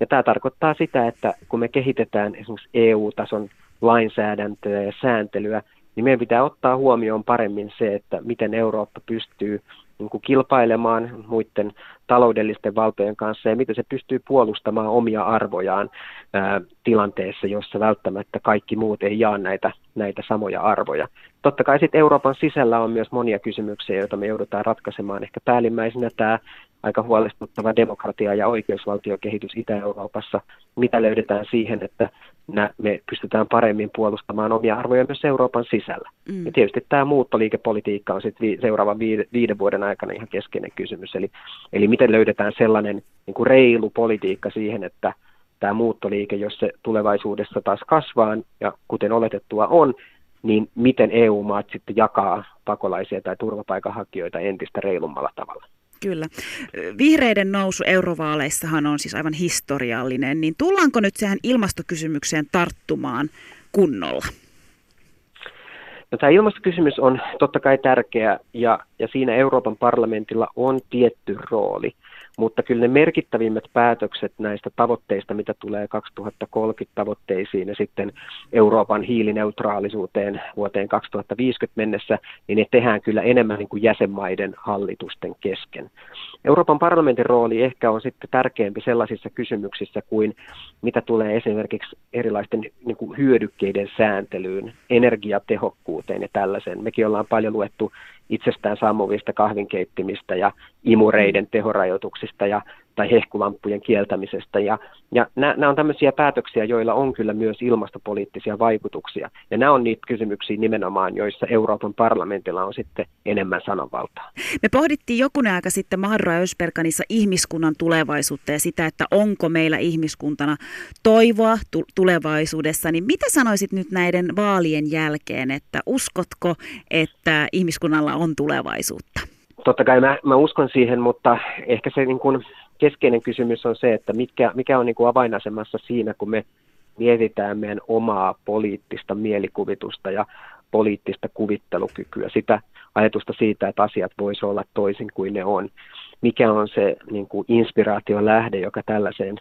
Ja tämä tarkoittaa sitä, että kun me kehitetään esimerkiksi EU-tason lainsäädäntöä ja sääntelyä, niin meidän pitää ottaa huomioon paremmin se, että miten Eurooppa pystyy niin kuin kilpailemaan muiden taloudellisten valtojen kanssa ja miten se pystyy puolustamaan omia arvojaan ää, tilanteessa, jossa välttämättä kaikki muut ei jaa näitä, näitä samoja arvoja. Totta kai sitten Euroopan sisällä on myös monia kysymyksiä, joita me joudutaan ratkaisemaan. Ehkä päällimmäisenä tämä aika huolestuttava demokratia- ja oikeusvaltiokehitys Itä-Euroopassa. Mitä löydetään siihen, että me pystytään paremmin puolustamaan omia arvoja myös Euroopan sisällä. Mm. Ja tietysti tämä muuttoliikepolitiikka on sitten vi- seuraavan viide, viiden vuoden aikana ihan keskeinen kysymys. Eli, eli miten löydetään sellainen niin kuin reilu politiikka siihen, että tämä muuttoliike, jos se tulevaisuudessa taas kasvaa, ja kuten oletettua on, niin miten EU-maat sitten jakaa pakolaisia tai turvapaikanhakijoita entistä reilummalla tavalla. Kyllä. Vihreiden nousu eurovaaleissahan on siis aivan historiallinen, niin tullaanko nyt sehän ilmastokysymykseen tarttumaan kunnolla? No, tämä ilmastokysymys on totta kai tärkeä ja, ja siinä Euroopan parlamentilla on tietty rooli. Mutta kyllä ne merkittävimmät päätökset näistä tavoitteista, mitä tulee 2030 tavoitteisiin ja sitten Euroopan hiilineutraalisuuteen vuoteen 2050 mennessä, niin ne tehdään kyllä enemmän niin kuin jäsenmaiden hallitusten kesken. Euroopan parlamentin rooli ehkä on sitten tärkeämpi sellaisissa kysymyksissä kuin mitä tulee esimerkiksi erilaisten niin kuin hyödykkeiden sääntelyyn, energiatehokkuuteen ja tällaisen. Mekin ollaan paljon luettu itsestään sammuvista kahvinkeittimistä ja imureiden tehorajoituksista ja tai hehkulamppujen kieltämisestä. Ja, ja nämä on tämmöisiä päätöksiä, joilla on kyllä myös ilmastopoliittisia vaikutuksia. Ja nämä on niitä kysymyksiä nimenomaan, joissa Euroopan parlamentilla on sitten enemmän sananvaltaa. Me pohdittiin jokunen aika sitten Mahdra Ösperkanissa ihmiskunnan tulevaisuutta ja sitä, että onko meillä ihmiskuntana toivoa tulevaisuudessa. Niin mitä sanoisit nyt näiden vaalien jälkeen, että uskotko, että ihmiskunnalla on tulevaisuutta? Totta kai mä, mä uskon siihen, mutta ehkä se niin kuin keskeinen kysymys on se, että mikä, mikä on niin kuin avainasemassa siinä, kun me mietitään meidän omaa poliittista mielikuvitusta ja poliittista kuvittelukykyä, sitä ajatusta siitä, että asiat voisi olla toisin kuin ne on. Mikä on se niin kuin inspiraation lähde, joka tällaiseen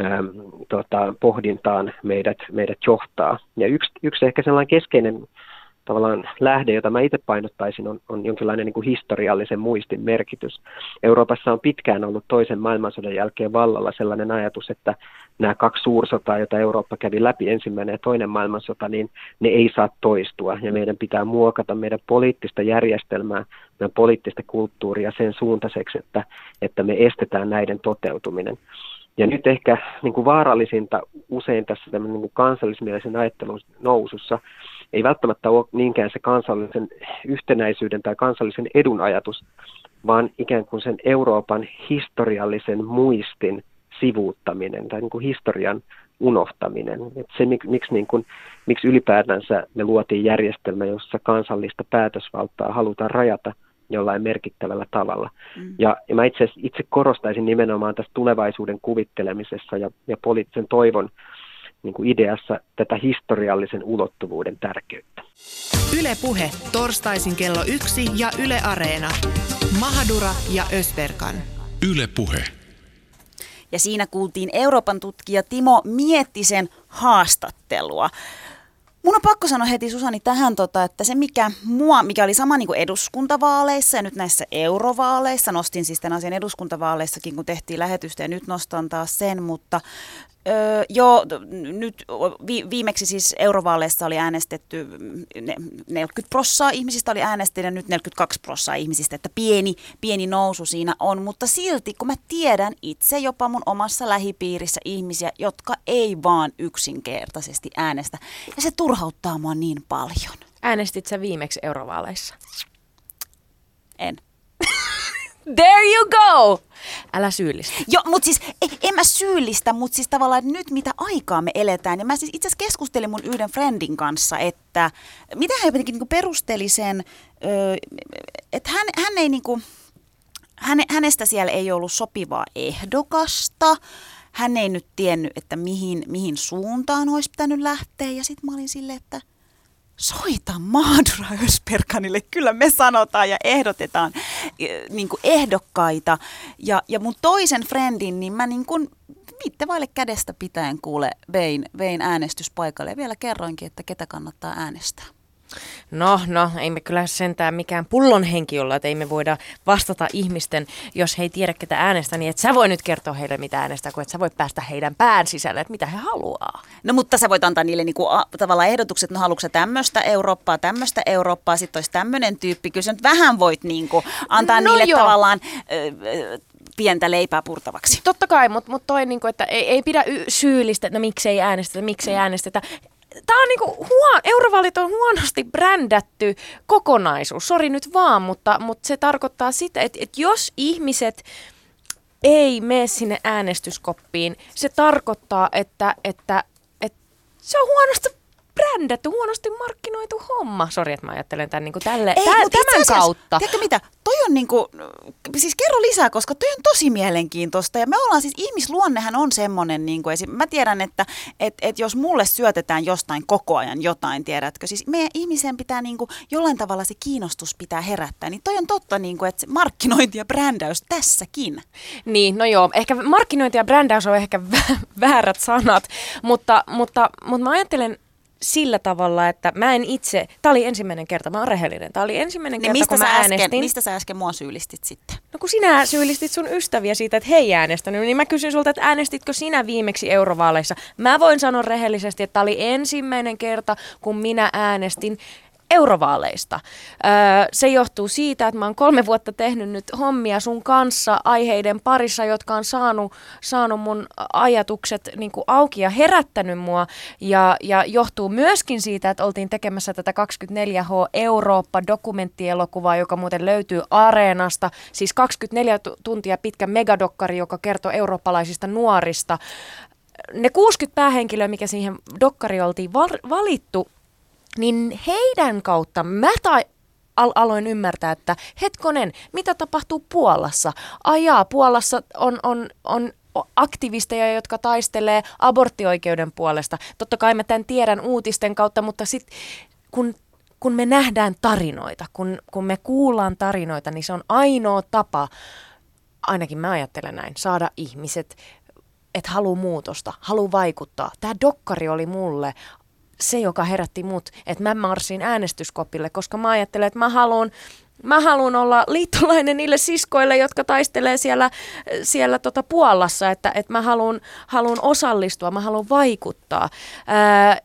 ähm, tota, pohdintaan meidät, meidät johtaa. Ja yksi, yksi ehkä sellainen keskeinen tavallaan lähde, jota mä itse painottaisin, on, on jonkinlainen niin kuin historiallisen muistin merkitys. Euroopassa on pitkään ollut toisen maailmansodan jälkeen vallalla sellainen ajatus, että nämä kaksi suursotaa, joita Eurooppa kävi läpi, ensimmäinen ja toinen maailmansota, niin ne ei saa toistua. Ja meidän pitää muokata meidän poliittista järjestelmää, meidän poliittista kulttuuria sen suuntaiseksi, että, että me estetään näiden toteutuminen. Ja nyt ehkä niin kuin vaarallisinta usein tässä niin kuin kansallismielisen ajattelun nousussa ei välttämättä ole niinkään se kansallisen yhtenäisyyden tai kansallisen edun ajatus, vaan ikään kuin sen Euroopan historiallisen muistin sivuuttaminen tai niin kuin historian unohtaminen. Et se, miksi, niin kuin, miksi ylipäätänsä me luotiin järjestelmä, jossa kansallista päätösvaltaa halutaan rajata jollain merkittävällä tavalla. Mm. Ja, ja mä itse, itse korostaisin nimenomaan tässä tulevaisuuden kuvittelemisessa ja, ja poliittisen toivon niin kuin ideassa tätä historiallisen ulottuvuuden tärkeyttä. Ylepuhe torstaisin kello yksi ja Yle Areena. Mahadura ja Ösverkan. Ylepuhe. Ja siinä kuultiin Euroopan tutkija Timo Miettisen haastattelua. Mun on pakko sanoa heti Susani tähän, tota, että se mikä mua, mikä oli sama niin kuin eduskuntavaaleissa ja nyt näissä eurovaaleissa, nostin siis tämän asian eduskuntavaaleissakin, kun tehtiin lähetystä ja nyt nostan taas sen, mutta Öö, joo, nyt vi, viimeksi siis eurovaaleissa oli äänestetty, ne, 40 prossaa ihmisistä oli äänestänyt ja nyt 42 prossaa ihmisistä, että pieni, pieni nousu siinä on, mutta silti kun mä tiedän itse jopa mun omassa lähipiirissä ihmisiä, jotka ei vaan yksinkertaisesti äänestä ja se turhauttaa mua niin paljon. Äänestit sä viimeksi eurovaaleissa? En. There you go! Älä syyllistä. Joo, mutta siis en, en mä syyllistä, mutta siis tavallaan nyt mitä aikaa me eletään. Ja mä siis itse asiassa keskustelin mun yhden friendin kanssa, että mitä hän jotenkin niin perusteli sen, että hän, hän ei niin kuin, häne, hänestä siellä ei ollut sopivaa ehdokasta. Hän ei nyt tiennyt, että mihin, mihin suuntaan olisi pitänyt lähteä. Ja sitten mä olin silleen, että – soita Maadura Ösperkanille. Kyllä me sanotaan ja ehdotetaan eh, niin kuin ehdokkaita. Ja, ja mun toisen friendin, niin mä niin kuin vaille kädestä pitäen kuule vein, vein äänestyspaikalle ja vielä kerroinkin, että ketä kannattaa äänestää. No, no, ei me kyllä sentään mikään pullon henki olla, että ei me voida vastata ihmisten, jos he ei tiedä ketä äänestä, niin et sä voi nyt kertoa heille mitä äänestää, kun et sä voi päästä heidän pään sisälle, että mitä he haluaa. No mutta sä voit antaa niille niinku, a, tavallaan ehdotukset, no haluatko tämmöistä Eurooppaa, tämmöistä Eurooppaa, sitten olisi tämmöinen tyyppi. Kyllä sä nyt vähän voit niinku, antaa no niille joo. tavallaan ö, pientä leipää purtavaksi. Totta kai, mutta mut toi, niinku, että ei, ei pidä y- syyllistä, että no miksei äänestetä, miksei äänestetä tämä on niinku huo, eurovaalit on huonosti brändätty kokonaisuus. Sori nyt vaan, mutta, mutta se tarkoittaa sitä, että, että jos ihmiset ei mene sinne äänestyskoppiin, se tarkoittaa, että, että, että se on huonosti brändätty, huonosti markkinoitu homma. Sori, että mä ajattelen tämän niin kuin tälle, Ei, tä, tämän asiassa, kautta. Tiedätkö mitä? Toi on niin kuin, siis kerro lisää, koska toi on tosi mielenkiintoista. Ja me ollaan siis, ihmisluonnehan on semmoinen, niin kuin mä tiedän, että et, et jos mulle syötetään jostain koko ajan jotain, tiedätkö, siis meidän ihmisen pitää niin kuin, jollain tavalla se kiinnostus pitää herättää. Niin toi on totta, niin kuin, että markkinointi ja brändäys tässäkin. Niin, no joo, ehkä markkinointi ja brändäys on ehkä väärät sanat, mutta, mutta, mutta mä ajattelen, sillä tavalla, että mä en itse, tämä oli ensimmäinen kerta, mä oon rehellinen, tämä oli ensimmäinen niin kerta, mistä kun mä äsken, äänestin. Mistä sä äsken mua syyllistit sitten? No kun sinä syyllistit sun ystäviä siitä, että he ei äänestänyt, niin mä kysyn sulta, että äänestitkö sinä viimeksi eurovaaleissa? Mä voin sanoa rehellisesti, että tämä oli ensimmäinen kerta, kun minä äänestin eurovaaleista. Öö, se johtuu siitä, että mä oon kolme vuotta tehnyt nyt hommia sun kanssa aiheiden parissa, jotka on saanut, saanut mun ajatukset niin kuin auki ja herättänyt mua. Ja, ja johtuu myöskin siitä, että oltiin tekemässä tätä 24H Eurooppa-dokumenttielokuvaa, joka muuten löytyy Areenasta. Siis 24 tuntia pitkä megadokkari, joka kertoo eurooppalaisista nuorista ne 60 päähenkilöä, mikä siihen dokkari oltiin valittu, niin heidän kautta mä tai al- aloin ymmärtää, että hetkonen, mitä tapahtuu Puolassa? Ajaa, Puolassa on, on, on aktivisteja, jotka taistelee aborttioikeuden puolesta. Totta kai mä tämän tiedän uutisten kautta, mutta sitten kun, kun me nähdään tarinoita, kun, kun me kuullaan tarinoita, niin se on ainoa tapa, ainakin mä ajattelen näin, saada ihmiset että haluaa muutosta, haluaa vaikuttaa. Tämä dokkari oli mulle se, joka herätti mut, että mä marssin äänestyskopille, koska mä ajattelen, että mä haluan Mä haluan olla liittolainen niille siskoille, jotka taistelee siellä, siellä tota Puolassa, että, että mä haluan, haluan osallistua, mä haluan vaikuttaa. Ää,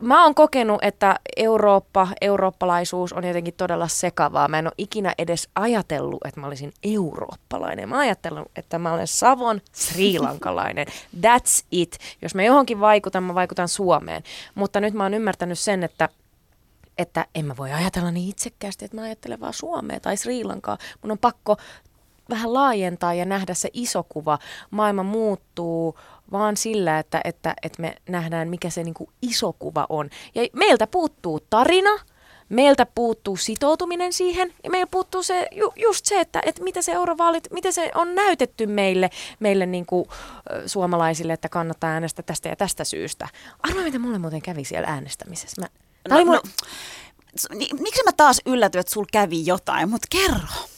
mä oon kokenut, että Eurooppa, eurooppalaisuus on jotenkin todella sekavaa. Mä en ole ikinä edes ajatellut, että mä olisin eurooppalainen. Mä oon ajatellut, että mä olen Savon srilankalainen. That's it. Jos mä johonkin vaikutan, mä vaikutan Suomeen. Mutta nyt mä oon ymmärtänyt sen, että että en mä voi ajatella niin itsekkäästi, että mä ajattelen vaan Suomea tai Sri Lankaa. Mun on pakko vähän laajentaa ja nähdä se iso kuva. Maailma muuttuu, vaan sillä, että, että, että me nähdään, mikä se niin kuin iso kuva on. Ja meiltä puuttuu tarina, meiltä puuttuu sitoutuminen siihen, ja meiltä puuttuu se, ju, just se, että, että mitä se eurovaalit, miten se on näytetty meille, meille niin kuin, suomalaisille, että kannattaa äänestää tästä ja tästä syystä. Arvoa, mitä mulle muuten kävi siellä äänestämisessä. Mä, no, mulle... no, miksi mä taas yllätyin, että sul kävi jotain, mutta kerro.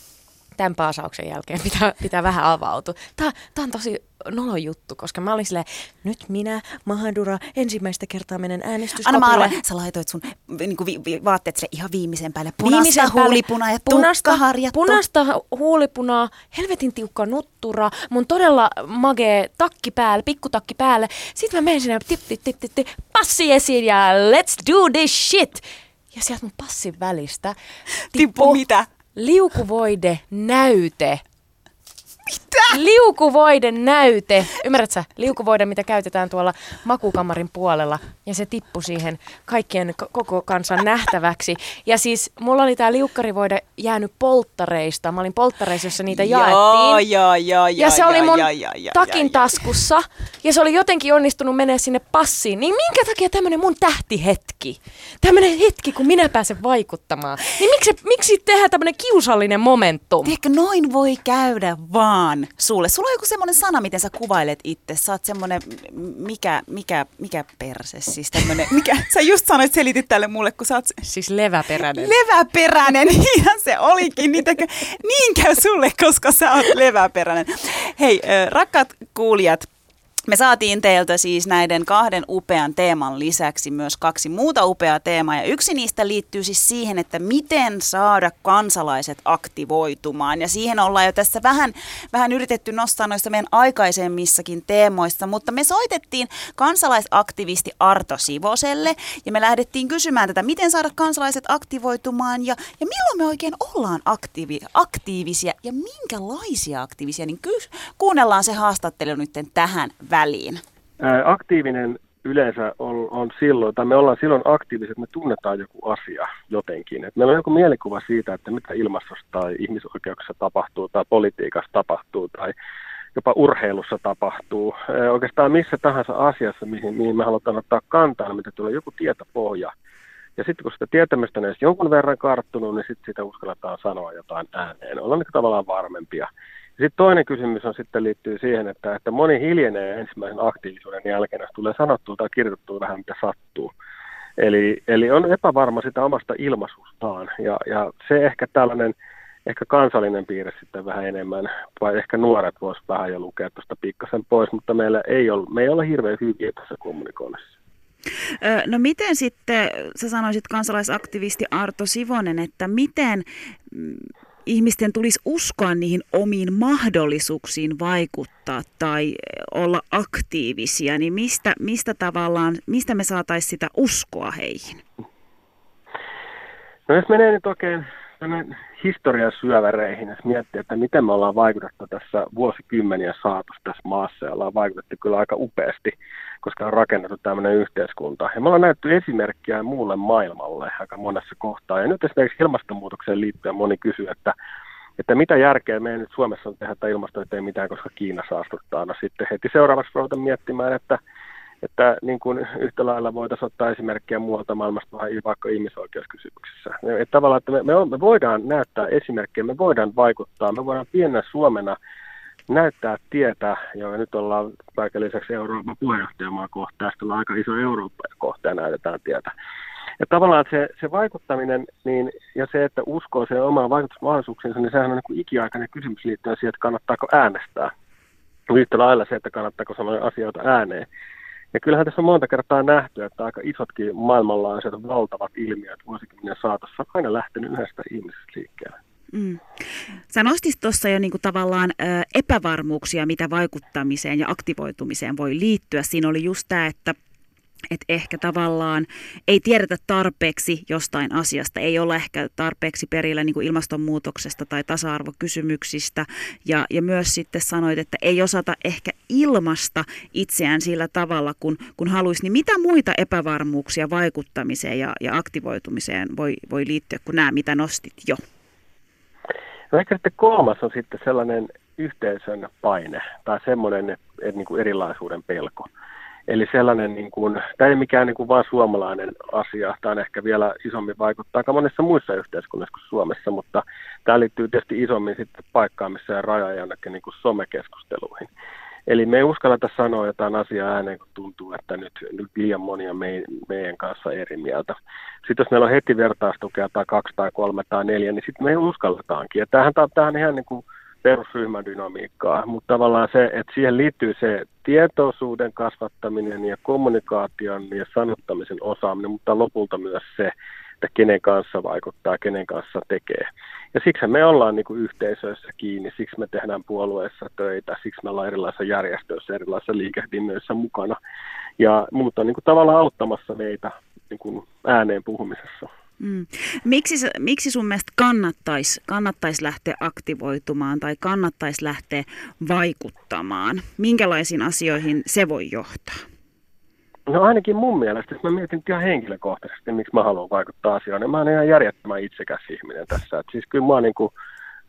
Tämän paasauksen jälkeen pitää, pitää vähän avautua. Tämä, tämä on tosi nolo juttu, koska mä olin silleen, nyt minä, Mahadura, ensimmäistä kertaa menen äänestyskopille. Anna mä sä laitoit sun niin kuin vi, vi, vaatteet se ihan viimeisen päälle. Punaista viimeisen huulipunaa ja punaista, tukkaharjattu. Punaista huulipunaa, helvetin tiukka nuttura, mun todella magee takki päälle, pikkutakki päälle. Sitten mä menen sinne tip, tip, tip, tip, tip, passi esiin ja let's do this shit. Ja sieltä mun passin välistä tippu mitä? Liukuvoide näyte mitä? Liukuvoiden näyte. Ymmärrätkö sä? Liukuvoide, mitä käytetään tuolla makukamarin puolella. Ja se tippui siihen kaikkien koko kansan nähtäväksi. Ja siis mulla oli tää liukkarivoide jäänyt polttareista. Mä olin polttareissa, jossa niitä jaettiin. Ja, ja, ja, ja se oli mun ja, ja, ja, takin ja, taskussa. Ja se oli jotenkin onnistunut menee sinne passiin. Niin minkä takia tämmönen mun tähtihetki? Tämmönen hetki, kun minä pääsen vaikuttamaan. Niin miksi, miksi tehdä tämmönen kiusallinen momentum? Tiedätkö, noin voi käydä vaan vaan sulle? Sulla on joku semmoinen sana, miten sä kuvailet itse. Sä oot semmoinen, mikä, mikä, mikä perse, siis tämmönen, mikä, sä just sanoit, selitit tälle mulle, kun sä oot... Siis leväperäinen. Leväperäinen, ihan se olikin. Niitäkö, niin käy sulle, koska sä oot leväperäinen. Hei, rakkaat kuulijat, me saatiin teiltä siis näiden kahden upean teeman lisäksi myös kaksi muuta upeaa teemaa ja yksi niistä liittyy siis siihen, että miten saada kansalaiset aktivoitumaan. Ja siihen ollaan jo tässä vähän, vähän yritetty nostaa noista meidän aikaisemmissakin teemoissa, mutta me soitettiin kansalaisaktivisti Arto Sivoselle ja me lähdettiin kysymään tätä, miten saada kansalaiset aktivoitumaan ja, ja milloin me oikein ollaan aktiivi, aktiivisia ja minkälaisia aktiivisia, niin ky- kuunnellaan se haastattelu nyt tähän väliin? Aktiivinen yleensä on, on silloin, tai me ollaan silloin aktiiviset, me tunnetaan joku asia jotenkin. Et meillä on joku mielikuva siitä, että mitä ilmastossa tai ihmisoikeuksissa tapahtuu, tai politiikassa tapahtuu, tai jopa urheilussa tapahtuu. Oikeastaan missä tahansa asiassa, mihin, mihin me halutaan ottaa kantaa, niin mitä tulee joku tietopohja. Ja sitten kun sitä tietämystä on edes jonkun verran karttunut, niin sitten sitä uskalletaan sanoa jotain ääneen. Ollaan niin tavallaan varmempia. Sitten toinen kysymys on sitten liittyy siihen, että, että moni hiljenee ensimmäisen aktiivisuuden jälkeen, jos tulee sanottua tai kirjoitettua vähän mitä sattuu. Eli, eli on epävarma sitä omasta ilmaisustaan ja, ja se ehkä tällainen ehkä kansallinen piirre sitten vähän enemmän, vai ehkä nuoret voisivat vähän jo lukea tuosta pikkasen pois, mutta meillä ei ole, me ei ole hirveän hyviä tässä kommunikoinnissa. No miten sitten, sä sanoisit kansalaisaktivisti Arto Sivonen, että miten ihmisten tulisi uskoa niihin omiin mahdollisuuksiin vaikuttaa tai olla aktiivisia, niin mistä, mistä tavallaan, mistä me saataisiin sitä uskoa heihin? No jos menee nyt oikein historian syöväreihin, jos miettii, että miten me ollaan vaikutettu tässä vuosikymmeniä saatossa tässä maassa, ja ollaan vaikutettu kyllä aika upeasti, koska on rakennettu tämmöinen yhteiskunta. Ja me ollaan näytetty esimerkkiä muulle maailmalle aika monessa kohtaa. Ja nyt esimerkiksi ilmastonmuutokseen liittyen moni kysyy, että että mitä järkeä meidän nyt Suomessa on tehdä, että ilmasto ei mitään, koska Kiina saastuttaa. No sitten heti seuraavaksi ruvetaan miettimään, että että niin kuin yhtä lailla voitaisiin ottaa esimerkkejä muualta maailmasta vaikka ihmisoikeuskysymyksissä. Että tavallaan, että me, me, on, me voidaan näyttää esimerkkejä, me voidaan vaikuttaa, me voidaan pienenä Suomena näyttää tietä, ja nyt ollaan kaiken lisäksi Euroopan puheenjohtajamaa kohta, tästä on aika iso Eurooppa kohta ja näytetään tietä. Ja tavallaan se, se vaikuttaminen niin, ja se, että uskoo sen omaan vaikutusmahdollisuuksiinsa, niin sehän on niin ikiaikainen kysymys liittyen siihen, että kannattaako äänestää. Yhtä lailla se, että kannattaako sanoa asioita ääneen. Ja kyllähän tässä on monta kertaa nähty, että aika isotkin maailmanlaajuiset valtavat ilmiöt vuosikymmenen saatossa on aina lähtenyt yhdestä ihmisestä liikkeelle. Mm. Sä nostit tuossa jo niinku tavallaan ö, epävarmuuksia, mitä vaikuttamiseen ja aktivoitumiseen voi liittyä. Siinä oli just tämä, että että ehkä tavallaan ei tiedetä tarpeeksi jostain asiasta, ei olla ehkä tarpeeksi perillä niin kuin ilmastonmuutoksesta tai tasa-arvokysymyksistä. Ja, ja myös sitten sanoit, että ei osata ehkä ilmasta itseään sillä tavalla, kun, kun haluaisi. Niin mitä muita epävarmuuksia vaikuttamiseen ja, ja aktivoitumiseen voi, voi liittyä kuin nämä, mitä nostit jo? No ehkä sitten kolmas on sitten sellainen yhteisön paine tai semmoinen että niin kuin erilaisuuden pelko. Eli sellainen, niin kuin, tämä ei mikään niin kuin vain suomalainen asia, tämä on ehkä vielä isommin vaikuttaa aika monessa muissa yhteiskunnissa kuin Suomessa, mutta tämä liittyy tietysti isommin sitten paikkaamiseen ja rajoja jonnekin niin kuin somekeskusteluihin. Eli me ei uskalleta sanoa jotain asiaa ääneen, kun tuntuu, että nyt, nyt liian monia me, meidän kanssa eri mieltä. Sitten jos meillä on heti vertaistukea tai kaksi tai kolme tai neljä, niin sitten me uskalletaankin. Ja tämähän, tämähän on ihan niin kuin perusryhmän dynamiikkaa, mutta tavallaan se, että siihen liittyy se tietoisuuden kasvattaminen ja kommunikaation ja sanottamisen osaaminen, mutta lopulta myös se, että kenen kanssa vaikuttaa, kenen kanssa tekee. Ja siksi me ollaan niin kuin yhteisöissä kiinni, siksi me tehdään puolueessa töitä, siksi me ollaan erilaisissa järjestöissä, erilaisissa liikehdinnöissä mukana. Ja muut on niin kuin tavallaan auttamassa meitä niin kuin ääneen puhumisessa. Mm. Miksi, miksi sun mielestä kannattaisi kannattais lähteä aktivoitumaan tai kannattaisi lähteä vaikuttamaan? Minkälaisiin asioihin se voi johtaa? No ainakin mun mielestä, jos mä mietin ihan henkilökohtaisesti, miksi mä haluan vaikuttaa asioihin, niin mä olen ihan järjettömän itsekäs ihminen tässä. Et siis kyllä mä, niin kuin,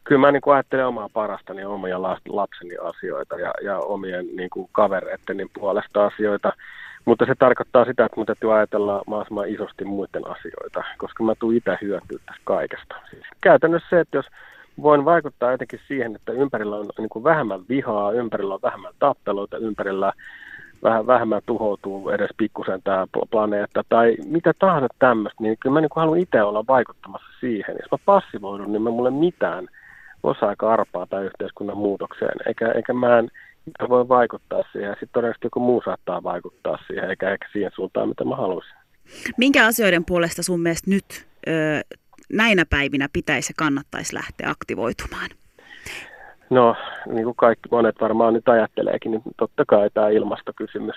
kyllä mä niin kuin ajattelen omaa parastani, omia lapseni asioita ja, ja omien niin kuin kavereitteni puolesta asioita. Mutta se tarkoittaa sitä, että mun täytyy ajatella mahdollisimman isosti muiden asioita, koska mä tuun itse hyötyä tästä kaikesta. Siis käytännössä se, että jos voin vaikuttaa jotenkin siihen, että ympärillä on niin kuin vähemmän vihaa, ympärillä on vähemmän tappeluita, ympärillä vähän vähemmän tuhoutuu edes pikkusen tämä planeetta tai mitä tahansa tämmöistä, niin kyllä mä niin haluan itse olla vaikuttamassa siihen. Jos mä passivoidun, niin mä mulle mitään osaa aika arpaa tai yhteiskunnan muutokseen, eikä, eikä mä en itse voi vaikuttaa siihen. Sitten todennäköisesti joku muu saattaa vaikuttaa siihen, eikä ehkä siihen suuntaan, mitä mä haluaisin. Minkä asioiden puolesta sun mielestä nyt ö, näinä päivinä pitäisi ja kannattaisi lähteä aktivoitumaan? No, niin kuin kaikki monet varmaan nyt ajatteleekin, niin totta kai tämä ilmastokysymys.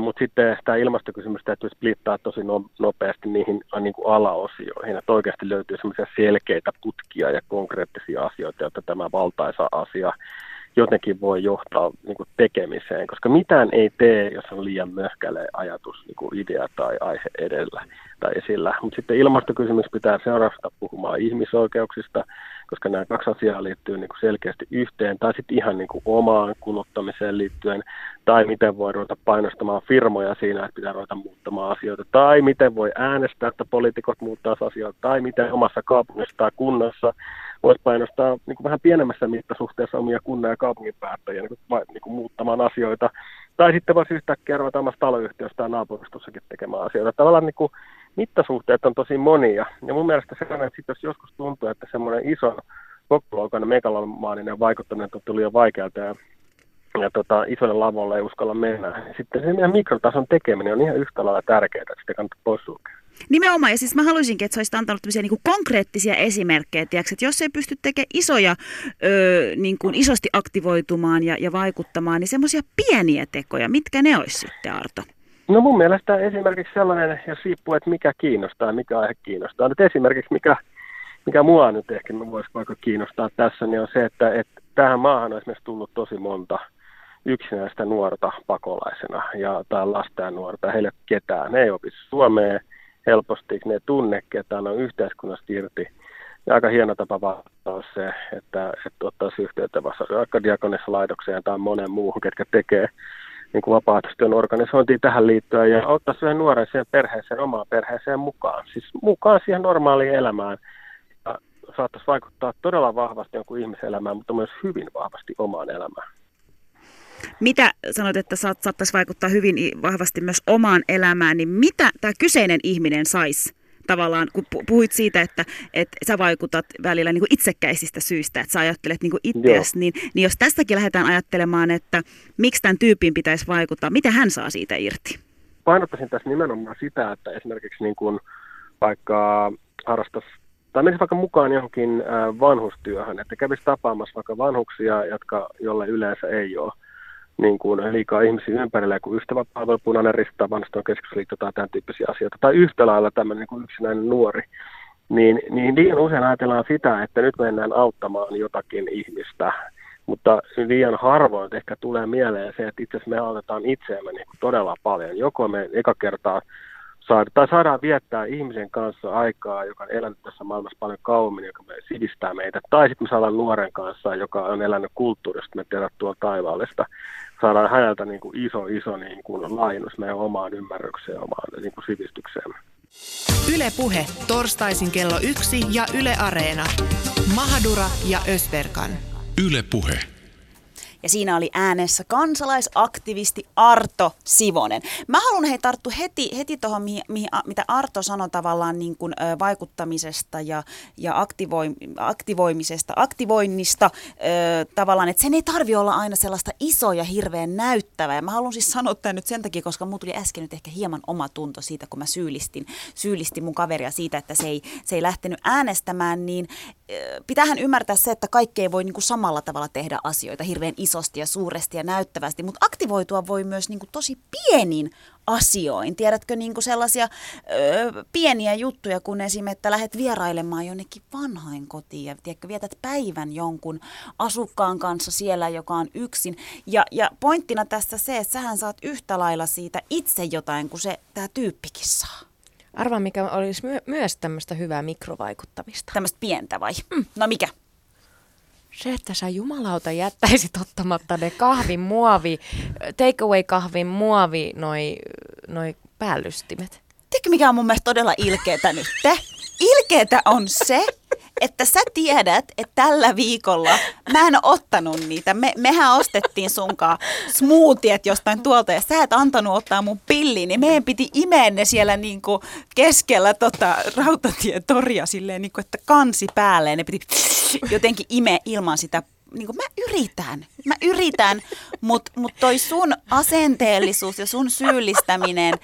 Mutta sitten tämä ilmastokysymys täytyy splittaa tosi no, nopeasti niihin niin kuin alaosioihin, että oikeasti löytyy sellaisia selkeitä putkia ja konkreettisia asioita, joita tämä valtaisa asia jotenkin voi johtaa niin kuin tekemiseen, koska mitään ei tee, jos on liian möhkäle ajatus, niin kuin idea tai aihe edellä tai esillä. Mutta sitten ilmastokysymys pitää seuraavasta puhumaan ihmisoikeuksista, koska nämä kaksi asiaa liittyy niin kuin selkeästi yhteen, tai sitten ihan niin kuin omaan kuluttamiseen liittyen, tai miten voi ruveta painostamaan firmoja siinä, että pitää ruveta muuttamaan asioita, tai miten voi äänestää, että poliitikot muuttaa asioita, tai miten omassa kaupungissa tai kunnassa voisi painostaa niin kuin vähän pienemmässä mittasuhteessa omia kunnan ja kaupungin päättäjiä niin kuin, niin kuin muuttamaan asioita, tai sitten voisi yhtäkkiä ruveta omassa taloyhtiössä tai naapuristossakin tekemään asioita. Tavallaan niin kuin, mittasuhteet on tosi monia. Ja mun mielestä sellainen, että jos joskus tuntuu, että semmoinen iso kokoluokan megalomaaninen vaikuttaminen on liian vaikealta ja, ja tota, isolle lavolle ei uskalla mennä, niin sitten se meidän mikrotason tekeminen on ihan yhtä lailla tärkeää, että sitä kannattaa poissulkea. Nimenomaan, ja siis mä haluaisinkin, että sä olisit antanut niin kuin konkreettisia esimerkkejä, tiiäks, että jos ei pysty tekemään isoja, öö, niin kuin isosti aktivoitumaan ja, ja vaikuttamaan, niin semmoisia pieniä tekoja, mitkä ne olisi sitten, Arto? No mun mielestä esimerkiksi sellainen, jos riippuu, että mikä kiinnostaa, mikä aihe kiinnostaa. Nyt esimerkiksi mikä, mikä mua nyt ehkä voisi vaikka kiinnostaa tässä, niin on se, että, että tähän maahan on esimerkiksi tullut tosi monta yksinäistä nuorta pakolaisena ja, tai lasta ja nuorta. Heille ketään. Ne ei opi suomea helposti, ne ei tunne ketään, on yhteiskunnasta irti. Ja aika hieno tapa vastata se, että, että ottaisi yhteyttä vaikka diakonissa laitokseen tai monen muuhun, ketkä tekee niin kuin vapaaehtoistyön organisointiin tähän liittyen ja ottaa sen nuoren siihen perheeseen, omaan perheeseen mukaan. Siis mukaan siihen normaaliin elämään. Ja saattaisi vaikuttaa todella vahvasti jonkun ihmiselämään, mutta myös hyvin vahvasti omaan elämään. Mitä sanoit, että saattaisi vaikuttaa hyvin vahvasti myös omaan elämään, niin mitä tämä kyseinen ihminen saisi tavallaan, kun puhuit siitä, että, että sä vaikutat välillä niin kuin itsekäisistä syistä, että sä ajattelet niin itseäsi, niin, niin jos tästäkin lähdetään ajattelemaan, että miksi tämän tyypin pitäisi vaikuttaa, mitä hän saa siitä irti? Painottaisin tässä nimenomaan sitä, että esimerkiksi niin kuin vaikka harrastaisi tai menisi vaikka mukaan johonkin vanhustyöhön, että kävisi tapaamassa vaikka vanhuksia, jotka, jolle yleensä ei ole niin kuin liikaa ihmisiä ympärillä kuin ystäväpalvelu, punainen rista, vanhaston keskusliitto tai tämän tyyppisiä asioita. Tai yhtä lailla tämmöinen niin kuin yksinäinen nuori. Niin, niin liian usein ajatellaan sitä, että nyt mennään auttamaan jotakin ihmistä, mutta liian harvoin ehkä tulee mieleen se, että itse asiassa me autetaan itseämme niin todella paljon. Joko me eka kertaa saada, tai saadaan viettää ihmisen kanssa aikaa, joka on elänyt tässä maailmassa paljon kauemmin, joka me sidistää meitä. Tai sitten me saadaan nuoren kanssa, joka on elänyt kulttuurista, me tiedät tuolla taivaallista. Saadaan häneltä niin kuin iso, iso niin kuin lainus meidän omaan ymmärrykseen ja omaan niin kuin sivistykseen. Yle Puhe, torstaisin kello yksi ja Yle Areena. Mahadura ja Ösberkan. Yle Puhe. Ja siinä oli äänessä kansalaisaktivisti Arto Sivonen. Mä haluan hei tarttu heti, heti tuohon, mihin, mihin, mitä Arto sanoi tavallaan niin kuin, ö, vaikuttamisesta ja, ja aktivoi, aktivoimisesta, aktivoinnista ö, tavallaan, että sen ei tarvi olla aina sellaista isoa ja hirveän näyttävää. Ja mä haluan siis sanoa tämän nyt sen takia, koska mulla tuli äsken nyt ehkä hieman oma tunto siitä, kun mä syyllistin, syyllistin mun kaveria siitä, että se ei, se ei lähtenyt äänestämään, niin pitäähän ymmärtää se, että kaikki ei voi niin kuin samalla tavalla tehdä asioita hirveän isosti ja suuresti ja näyttävästi, mutta aktivoitua voi myös niin kuin tosi pienin asioin. Tiedätkö niin kuin sellaisia ö, pieniä juttuja, kun esimerkiksi, että lähdet vierailemaan jonnekin vanhain kotiin ja tiedätkö, vietät päivän jonkun asukkaan kanssa siellä, joka on yksin. Ja, ja pointtina tässä se, että sähän saat yhtä lailla siitä itse jotain kuin se tämä tyyppikin saa. Arvaa, mikä olisi my- myös tämmöistä hyvää mikrovaikuttamista. Tämmöistä pientä vai? Mm. No mikä? Se, että sä jumalauta jättäisit ottamatta ne kahvin muovi, takeaway kahvin muovi, noi, noi päällystimet. Tiedätkö mikä on mun mielestä todella ilkeetä nyt? Ilkeetä on se, että sä tiedät, että tällä viikolla mä en ottanut niitä. Me, mehän ostettiin sunkaan smoothiet jostain tuolta ja sä et antanut ottaa mun pilliin, niin meidän piti imeä ne siellä niinku keskellä tota rautatietoria silleen, niinku, että kansi päälle. Ne piti jotenkin imeä ilman sitä niin kuin mä yritän, mä yritän, mutta mut toi sun asenteellisuus ja sun syyllistäminen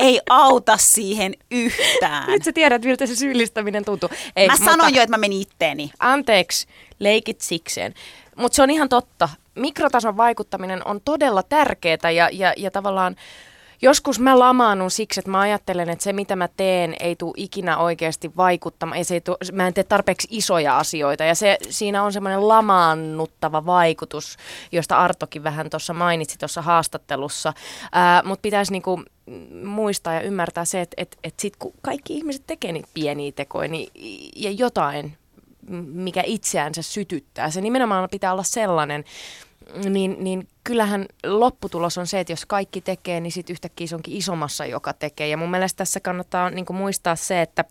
ei auta siihen yhtään. Nyt sä tiedät, miltä se syyllistäminen tuntuu. Ei, mä mutta, sanoin jo, että mä menin itteeni. Anteeksi, leikit sikseen. Mutta se on ihan totta. Mikrotason vaikuttaminen on todella tärkeää ja, ja, ja tavallaan joskus mä lamaannun siksi, että mä ajattelen, että se mitä mä teen ei tule ikinä oikeasti vaikuttamaan. Ei se ei tule, mä en tee tarpeeksi isoja asioita ja se, siinä on semmoinen lamaannuttava vaikutus, josta Artokin vähän tuossa mainitsi tuossa haastattelussa. Mutta pitäisi niinku muistaa ja ymmärtää se, että et, et sit kun kaikki ihmiset tekee niitä pieniä tekoja niin, ja jotain, mikä itseänsä sytyttää, se nimenomaan pitää olla sellainen, niin, niin kyllähän lopputulos on se, että jos kaikki tekee, niin sitten yhtäkkiä se onkin isommassa, joka tekee. Ja mun mielestä tässä kannattaa niin muistaa se, että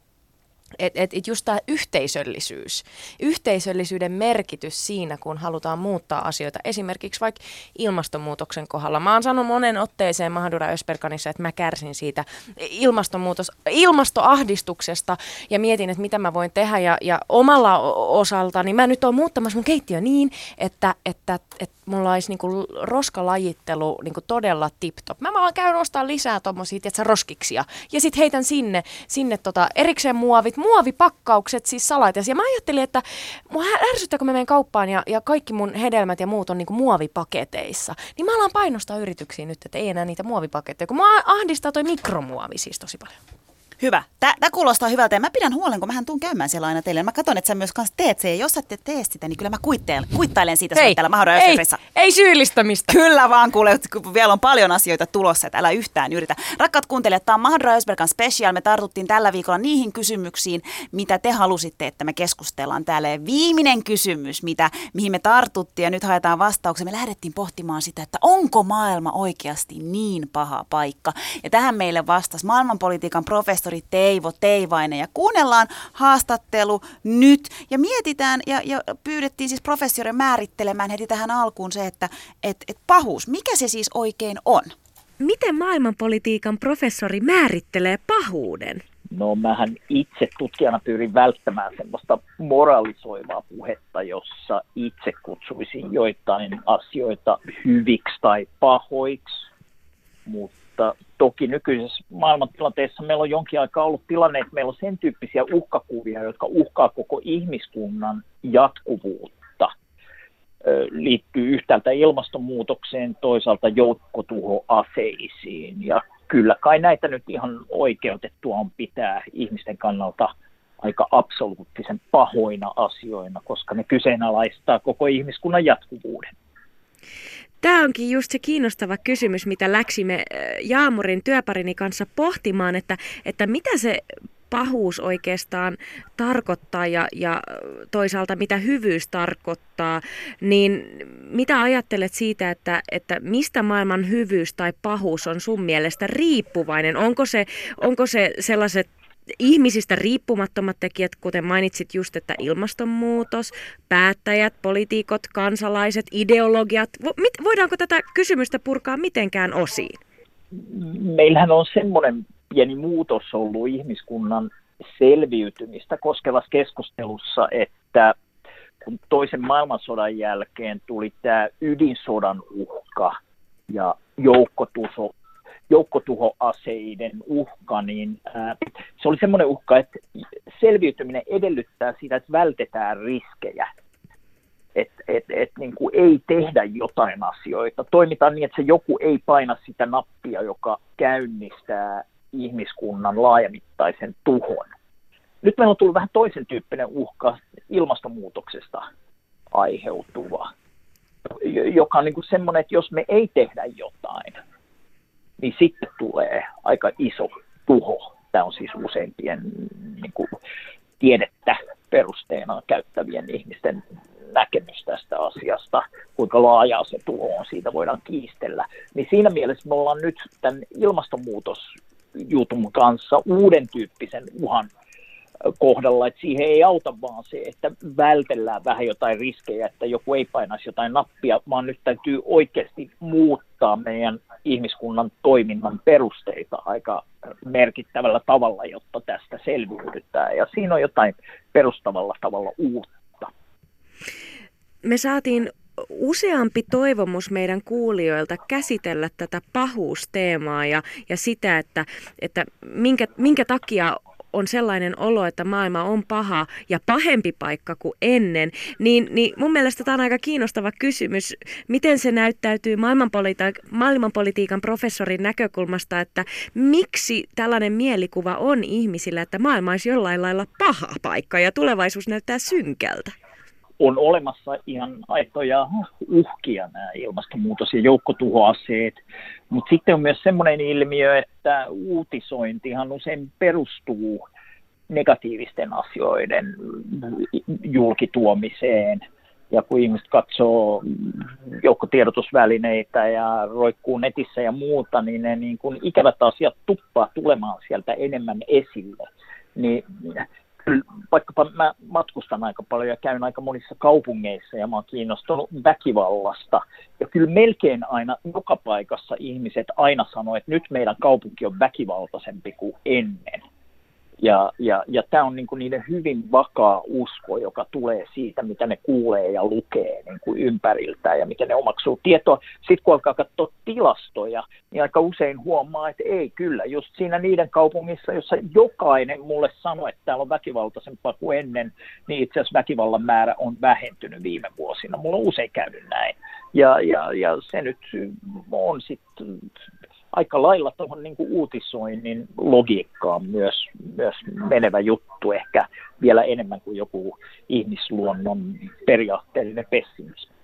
et, et, et just tämä yhteisöllisyys, yhteisöllisyyden merkitys siinä, kun halutaan muuttaa asioita, esimerkiksi vaikka ilmastonmuutoksen kohdalla. Mä oon sanonut monen otteeseen Mahdura Ösperkanissa, että mä kärsin siitä ilmastonmuutos, ilmastoahdistuksesta ja mietin, että mitä mä voin tehdä. Ja, ja omalla osaltani mä nyt oon muuttamassa mun keittiö niin, että, että, että mulla olisi niinku roskalajittelu niinku todella tip-top. Mä vaan käyn ostaa lisää tommosia, tietsä, roskiksia. Ja sit heitän sinne, sinne tota erikseen muovit, muovipakkaukset siis salat. Ja mä ajattelin, että mua ärsyttää, kun mä menen kauppaan ja, ja kaikki mun hedelmät ja muut on niinku muovipaketeissa. Niin mä alan painostaa yrityksiin nyt, että ei enää niitä muovipaketteja, kun mua ahdistaa toi mikromuovi siis tosi paljon. Hyvä. Tämä kuulostaa hyvältä ja mä pidän huolen, kun mähän tuun käymään siellä aina teille. Mä katson, että sä myös kanssa teet se ja jos sä et tee sitä, niin kyllä mä kuittailen, kuittailen siitä Hei, täällä ei, ei syyllistämistä. Kyllä vaan kuule, kun vielä on paljon asioita tulossa, että älä yhtään yritä. Rakkaat kuuntelijat, tämä on Mahdora Ösbergan special. Me tartuttiin tällä viikolla niihin kysymyksiin, mitä te halusitte, että me keskustellaan täällä. Ja viimeinen kysymys, mitä, mihin me tartuttiin ja nyt haetaan vastauksia. Me lähdettiin pohtimaan sitä, että onko maailma oikeasti niin paha paikka. Ja tähän meille vastasi maailmanpolitiikan professori Teivo Teivainen ja kuunnellaan haastattelu nyt ja mietitään ja, ja pyydettiin siis professorin määrittelemään heti tähän alkuun se, että et, et pahuus, mikä se siis oikein on? Miten maailmanpolitiikan professori määrittelee pahuuden? No mähän itse tutkijana pyrin välttämään semmoista moralisoivaa puhetta, jossa itse kutsuisin joitain asioita hyviksi tai pahoiksi, mutta toki nykyisessä maailmantilanteessa meillä on jonkin aikaa ollut tilanne, että meillä on sen tyyppisiä uhkakuvia, jotka uhkaa koko ihmiskunnan jatkuvuutta. Liittyy yhtäältä ilmastonmuutokseen, toisaalta joukkotuhoaseisiin. Ja kyllä kai näitä nyt ihan oikeutettua on pitää ihmisten kannalta aika absoluuttisen pahoina asioina, koska ne kyseenalaistaa koko ihmiskunnan jatkuvuuden. Tämä onkin just se kiinnostava kysymys, mitä läksimme äh, Jaamurin työparini kanssa pohtimaan, että, että mitä se pahuus oikeastaan tarkoittaa ja, ja toisaalta mitä hyvyys tarkoittaa, niin mitä ajattelet siitä, että, että mistä maailman hyvyys tai pahuus on sun mielestä riippuvainen? Onko se, onko se sellaiset ihmisistä riippumattomat tekijät, kuten mainitsit just, että ilmastonmuutos, päättäjät, poliitikot, kansalaiset, ideologiat. Voidaanko tätä kysymystä purkaa mitenkään osiin? Meillähän on semmoinen pieni muutos ollut ihmiskunnan selviytymistä koskevassa keskustelussa, että kun toisen maailmansodan jälkeen tuli tämä ydinsodan uhka ja joukkotuho, joukkotuhoaseiden uhka, niin se oli semmoinen uhka, että selviytyminen edellyttää sitä, että vältetään riskejä. Että et, et, niin kuin ei tehdä jotain asioita. Toimitaan niin, että se joku ei paina sitä nappia, joka käynnistää ihmiskunnan laajamittaisen tuhon. Nyt meillä on tullut vähän toisen tyyppinen uhka ilmastonmuutoksesta aiheutuva, joka on niin kuin semmoinen, että jos me ei tehdä jotain, niin sitten tulee aika iso tuho. Tämä on siis useimpien niin kuin, tiedettä perusteena käyttävien ihmisten näkemys tästä asiasta, kuinka laajaa se tuho on, siitä voidaan kiistellä. Niin siinä mielessä me ollaan nyt tämän ilmastonmuutosjutun kanssa uuden tyyppisen uhan kohdalla, että siihen ei auta vaan se, että vältellään vähän jotain riskejä, että joku ei painaisi jotain nappia, vaan nyt täytyy oikeasti muuttaa meidän ihmiskunnan toiminnan perusteita aika merkittävällä tavalla, jotta tästä selviydytään. Ja siinä on jotain perustavalla tavalla uutta. Me saatiin useampi toivomus meidän kuulijoilta käsitellä tätä pahuusteemaa ja, ja sitä, että, että minkä, minkä takia on sellainen olo, että maailma on paha ja pahempi paikka kuin ennen, niin, niin mun mielestä tämä on aika kiinnostava kysymys. Miten se näyttäytyy maailmanpolitiikan, maailmanpolitiikan professorin näkökulmasta, että miksi tällainen mielikuva on ihmisillä, että maailma olisi jollain lailla paha paikka ja tulevaisuus näyttää synkältä? On olemassa ihan aitoja uhkia nämä ilmastonmuutos- ja joukkotuhoaseet, mutta sitten on myös semmoinen ilmiö, että uutisointihan usein perustuu negatiivisten asioiden julkituomiseen. Ja kun ihmiset katsoo joukkotiedotusvälineitä ja roikkuu netissä ja muuta, niin ne niin kuin ikävät asiat tuppaa tulemaan sieltä enemmän esille. Niin kyllä vaikkapa mä matkustan aika paljon ja käyn aika monissa kaupungeissa ja mä oon kiinnostunut väkivallasta. Ja kyllä melkein aina joka paikassa ihmiset aina sanoo, että nyt meidän kaupunki on väkivaltaisempi kuin ennen. Ja, ja, ja tämä on niin kuin niiden hyvin vakaa usko, joka tulee siitä, mitä ne kuulee ja lukee niin kuin ympäriltään ja miten ne omaksuu tietoa. Sitten kun alkaa katsoa tilastoja, niin aika usein huomaa, että ei kyllä, just siinä niiden kaupungissa, jossa jokainen mulle sanoo, että täällä on väkivaltaisempaa kuin ennen, niin itse asiassa väkivallan määrä on vähentynyt viime vuosina. Mulla on usein käynyt näin. Ja, ja, ja se nyt on sitten aika lailla tuohon niin uutisoinnin logiikkaan myös, myös menevä juttu, ehkä vielä enemmän kuin joku ihmisluonnon periaatteellinen pessimismi.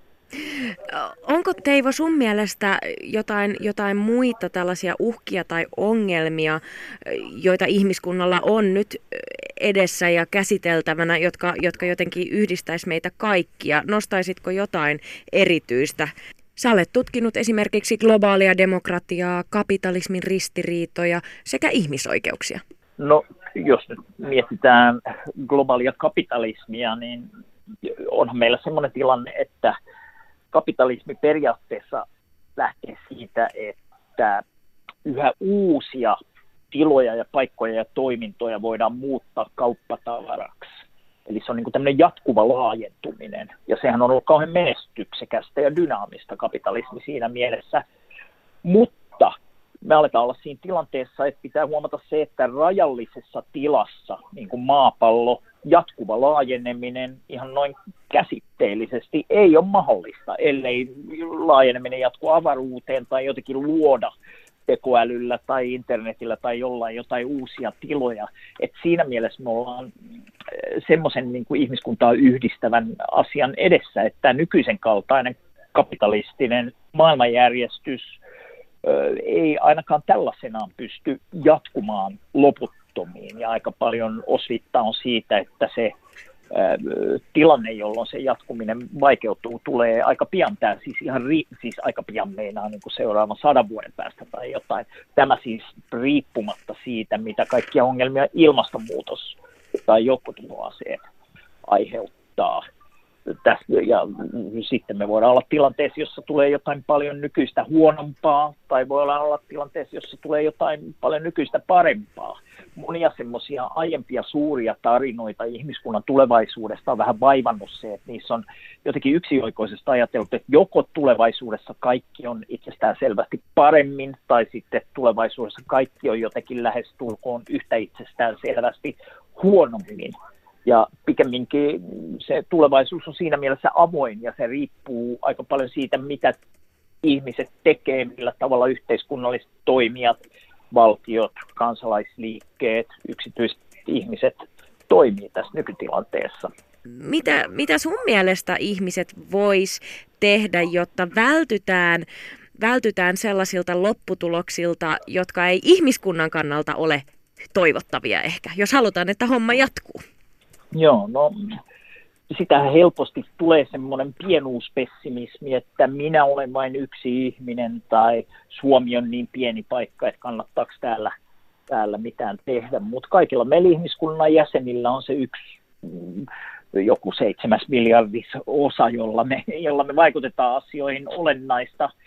Onko Teivo sun mielestä jotain, jotain muita tällaisia uhkia tai ongelmia, joita ihmiskunnalla on nyt edessä ja käsiteltävänä, jotka, jotka jotenkin yhdistäisi meitä kaikkia? Nostaisitko jotain erityistä Sä olet tutkinut esimerkiksi globaalia demokratiaa, kapitalismin ristiriitoja sekä ihmisoikeuksia. No, jos nyt mietitään globaalia kapitalismia, niin onhan meillä sellainen tilanne, että kapitalismi periaatteessa lähtee siitä, että yhä uusia tiloja ja paikkoja ja toimintoja voidaan muuttaa kauppatavaraksi. Eli se on niin tämmöinen jatkuva laajentuminen, ja sehän on ollut kauhean menestyksekästä ja dynaamista kapitalismi siinä mielessä. Mutta me aletaan olla siinä tilanteessa, että pitää huomata se, että rajallisessa tilassa, niin kuin maapallo, jatkuva laajeneminen ihan noin käsitteellisesti ei ole mahdollista, ellei laajeneminen jatku avaruuteen tai jotenkin luoda tekoälyllä tai internetillä tai jollain jotain uusia tiloja. Et siinä mielessä me ollaan eh, semmoisen niin ihmiskuntaa yhdistävän asian edessä, että nykyisen kaltainen kapitalistinen maailmanjärjestys eh, ei ainakaan tällaisenaan pysty jatkumaan loputtomiin. Ja aika paljon osvittaa on siitä, että se tilanne, jolloin se jatkuminen vaikeutuu, tulee aika pian tämä, siis ihan ri, siis aika pian meinaa niin seuraavan sadan vuoden päästä tai jotain. Tämä siis riippumatta siitä, mitä kaikkia ongelmia ilmastonmuutos tai joukkotuhoaseet aiheuttaa. Tästä, ja sitten me voidaan olla tilanteessa, jossa tulee jotain paljon nykyistä huonompaa, tai voidaan olla tilanteessa, jossa tulee jotain paljon nykyistä parempaa monia semmoisia aiempia suuria tarinoita ihmiskunnan tulevaisuudesta on vähän vaivannut se, että niissä on jotenkin yksioikoisesti ajateltu, että joko tulevaisuudessa kaikki on itsestään selvästi paremmin, tai sitten tulevaisuudessa kaikki on jotenkin lähestulkoon yhtä itsestään selvästi huonommin. Ja pikemminkin se tulevaisuus on siinä mielessä avoin ja se riippuu aika paljon siitä, mitä ihmiset tekee, millä tavalla yhteiskunnalliset toimijat – valtiot, kansalaisliikkeet, yksityiset ihmiset toimii tässä nykytilanteessa. Mitä, mitä sun mielestä ihmiset vois tehdä, jotta vältytään, vältytään sellaisilta lopputuloksilta, jotka ei ihmiskunnan kannalta ole toivottavia ehkä, jos halutaan, että homma jatkuu? Joo, no sitähän helposti tulee semmoinen pienuuspessimismi, että minä olen vain yksi ihminen tai Suomi on niin pieni paikka, että kannattaako täällä, täällä mitään tehdä. Mutta kaikilla meillä ihmiskunnan jäsenillä on se yksi mm, joku seitsemäs miljardis osa, jolla me, jolla me vaikutetaan asioihin olennaista –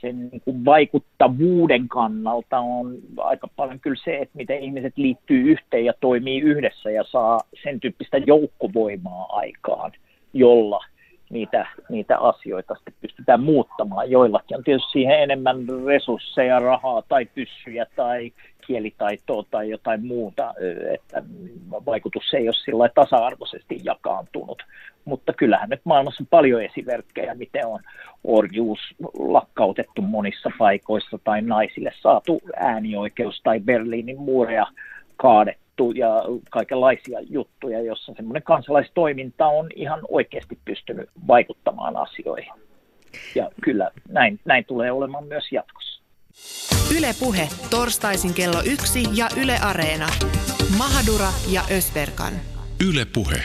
sen niin kuin vaikuttavuuden kannalta on aika paljon kyllä se, että miten ihmiset liittyy yhteen ja toimii yhdessä ja saa sen tyyppistä joukkovoimaa aikaan, jolla niitä, niitä asioita sitten pystytään muuttamaan. Joillakin on tietysti siihen enemmän resursseja, rahaa tai pyssyjä tai kielitaitoa tai jotain muuta, että vaikutus ei ole sillä tasa-arvoisesti jakaantunut. Mutta kyllähän nyt maailmassa on paljon esimerkkejä, miten on orjuus lakkautettu monissa paikoissa tai naisille saatu äänioikeus tai Berliinin muureja kaadettu ja kaikenlaisia juttuja, jossa semmoinen kansalaistoiminta on ihan oikeasti pystynyt vaikuttamaan asioihin. Ja kyllä näin, näin tulee olemaan myös jatkossa. Ylepuhe torstaisin kello yksi ja Yle Areena. Mahadura ja Ösverkan. Ylepuhe.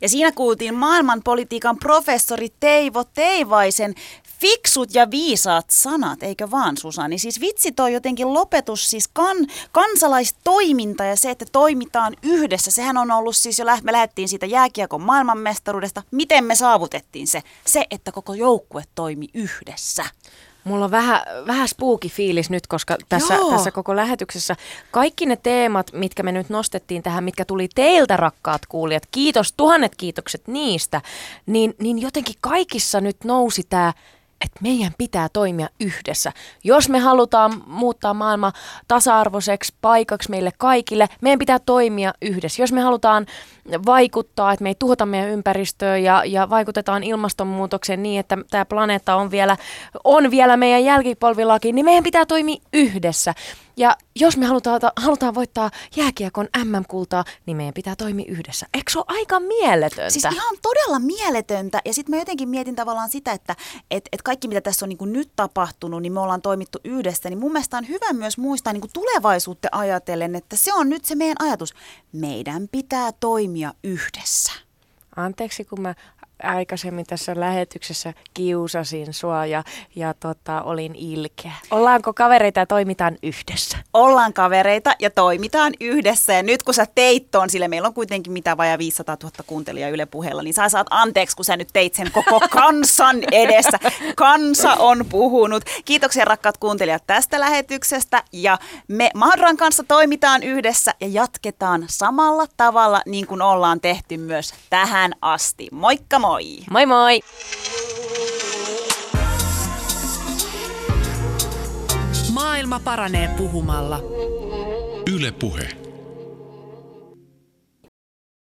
Ja siinä kuultiin maailmanpolitiikan professori Teivo Teivaisen fiksut ja viisaat sanat, eikö vaan Susani? Siis vitsi toi jotenkin lopetus, siis kan, kansalaistoiminta ja se, että toimitaan yhdessä. Sehän on ollut siis jo, me lähdettiin siitä jääkiekon maailmanmestaruudesta. Miten me saavutettiin se? Se, että koko joukkue toimi yhdessä. Mulla on vähän, vähän spooky fiilis nyt, koska tässä, tässä koko lähetyksessä kaikki ne teemat, mitkä me nyt nostettiin tähän, mitkä tuli teiltä rakkaat kuulijat, kiitos, tuhannet kiitokset niistä, niin, niin jotenkin kaikissa nyt nousi tämä että meidän pitää toimia yhdessä. Jos me halutaan muuttaa maailma tasa-arvoiseksi paikaksi meille kaikille, meidän pitää toimia yhdessä. Jos me halutaan vaikuttaa, että me ei tuhota meidän ympäristöä ja, ja vaikutetaan ilmastonmuutokseen niin, että tämä planeetta on vielä, on vielä meidän jälkipolvillakin, niin meidän pitää toimia yhdessä. Ja jos me halutaan, halutaan voittaa jääkiekon MM-kultaa, niin meidän pitää toimia yhdessä. Eikö se ole aika mieletöntä? Siis ihan todella mieletöntä. Ja sitten mä jotenkin mietin tavallaan sitä, että et, et kaikki mitä tässä on niin nyt tapahtunut, niin me ollaan toimittu yhdessä. Niin mun mielestä on hyvä myös muistaa niin tulevaisuutta ajatellen, että se on nyt se meidän ajatus. Meidän pitää toimia yhdessä. Anteeksi, kun mä aikaisemmin tässä lähetyksessä kiusasin sua ja, ja tota, olin ilkeä. Ollaanko kavereita ja toimitaan yhdessä? Ollaan kavereita ja toimitaan yhdessä. Ja nyt kun sä teit ton, sille meillä on kuitenkin mitä vajaa 500 000 kuuntelijaa Yle puheella, niin sä saat anteeksi, kun sä nyt teit sen koko kansan edessä. Kansa on puhunut. Kiitoksia rakkaat kuuntelijat tästä lähetyksestä. Ja me Mahduran kanssa toimitaan yhdessä ja jatketaan samalla tavalla niin kuin ollaan tehty myös tähän asti. Moikka moi! Moi! Moi moi! Maailma paranee puhumalla. Yle Puhe.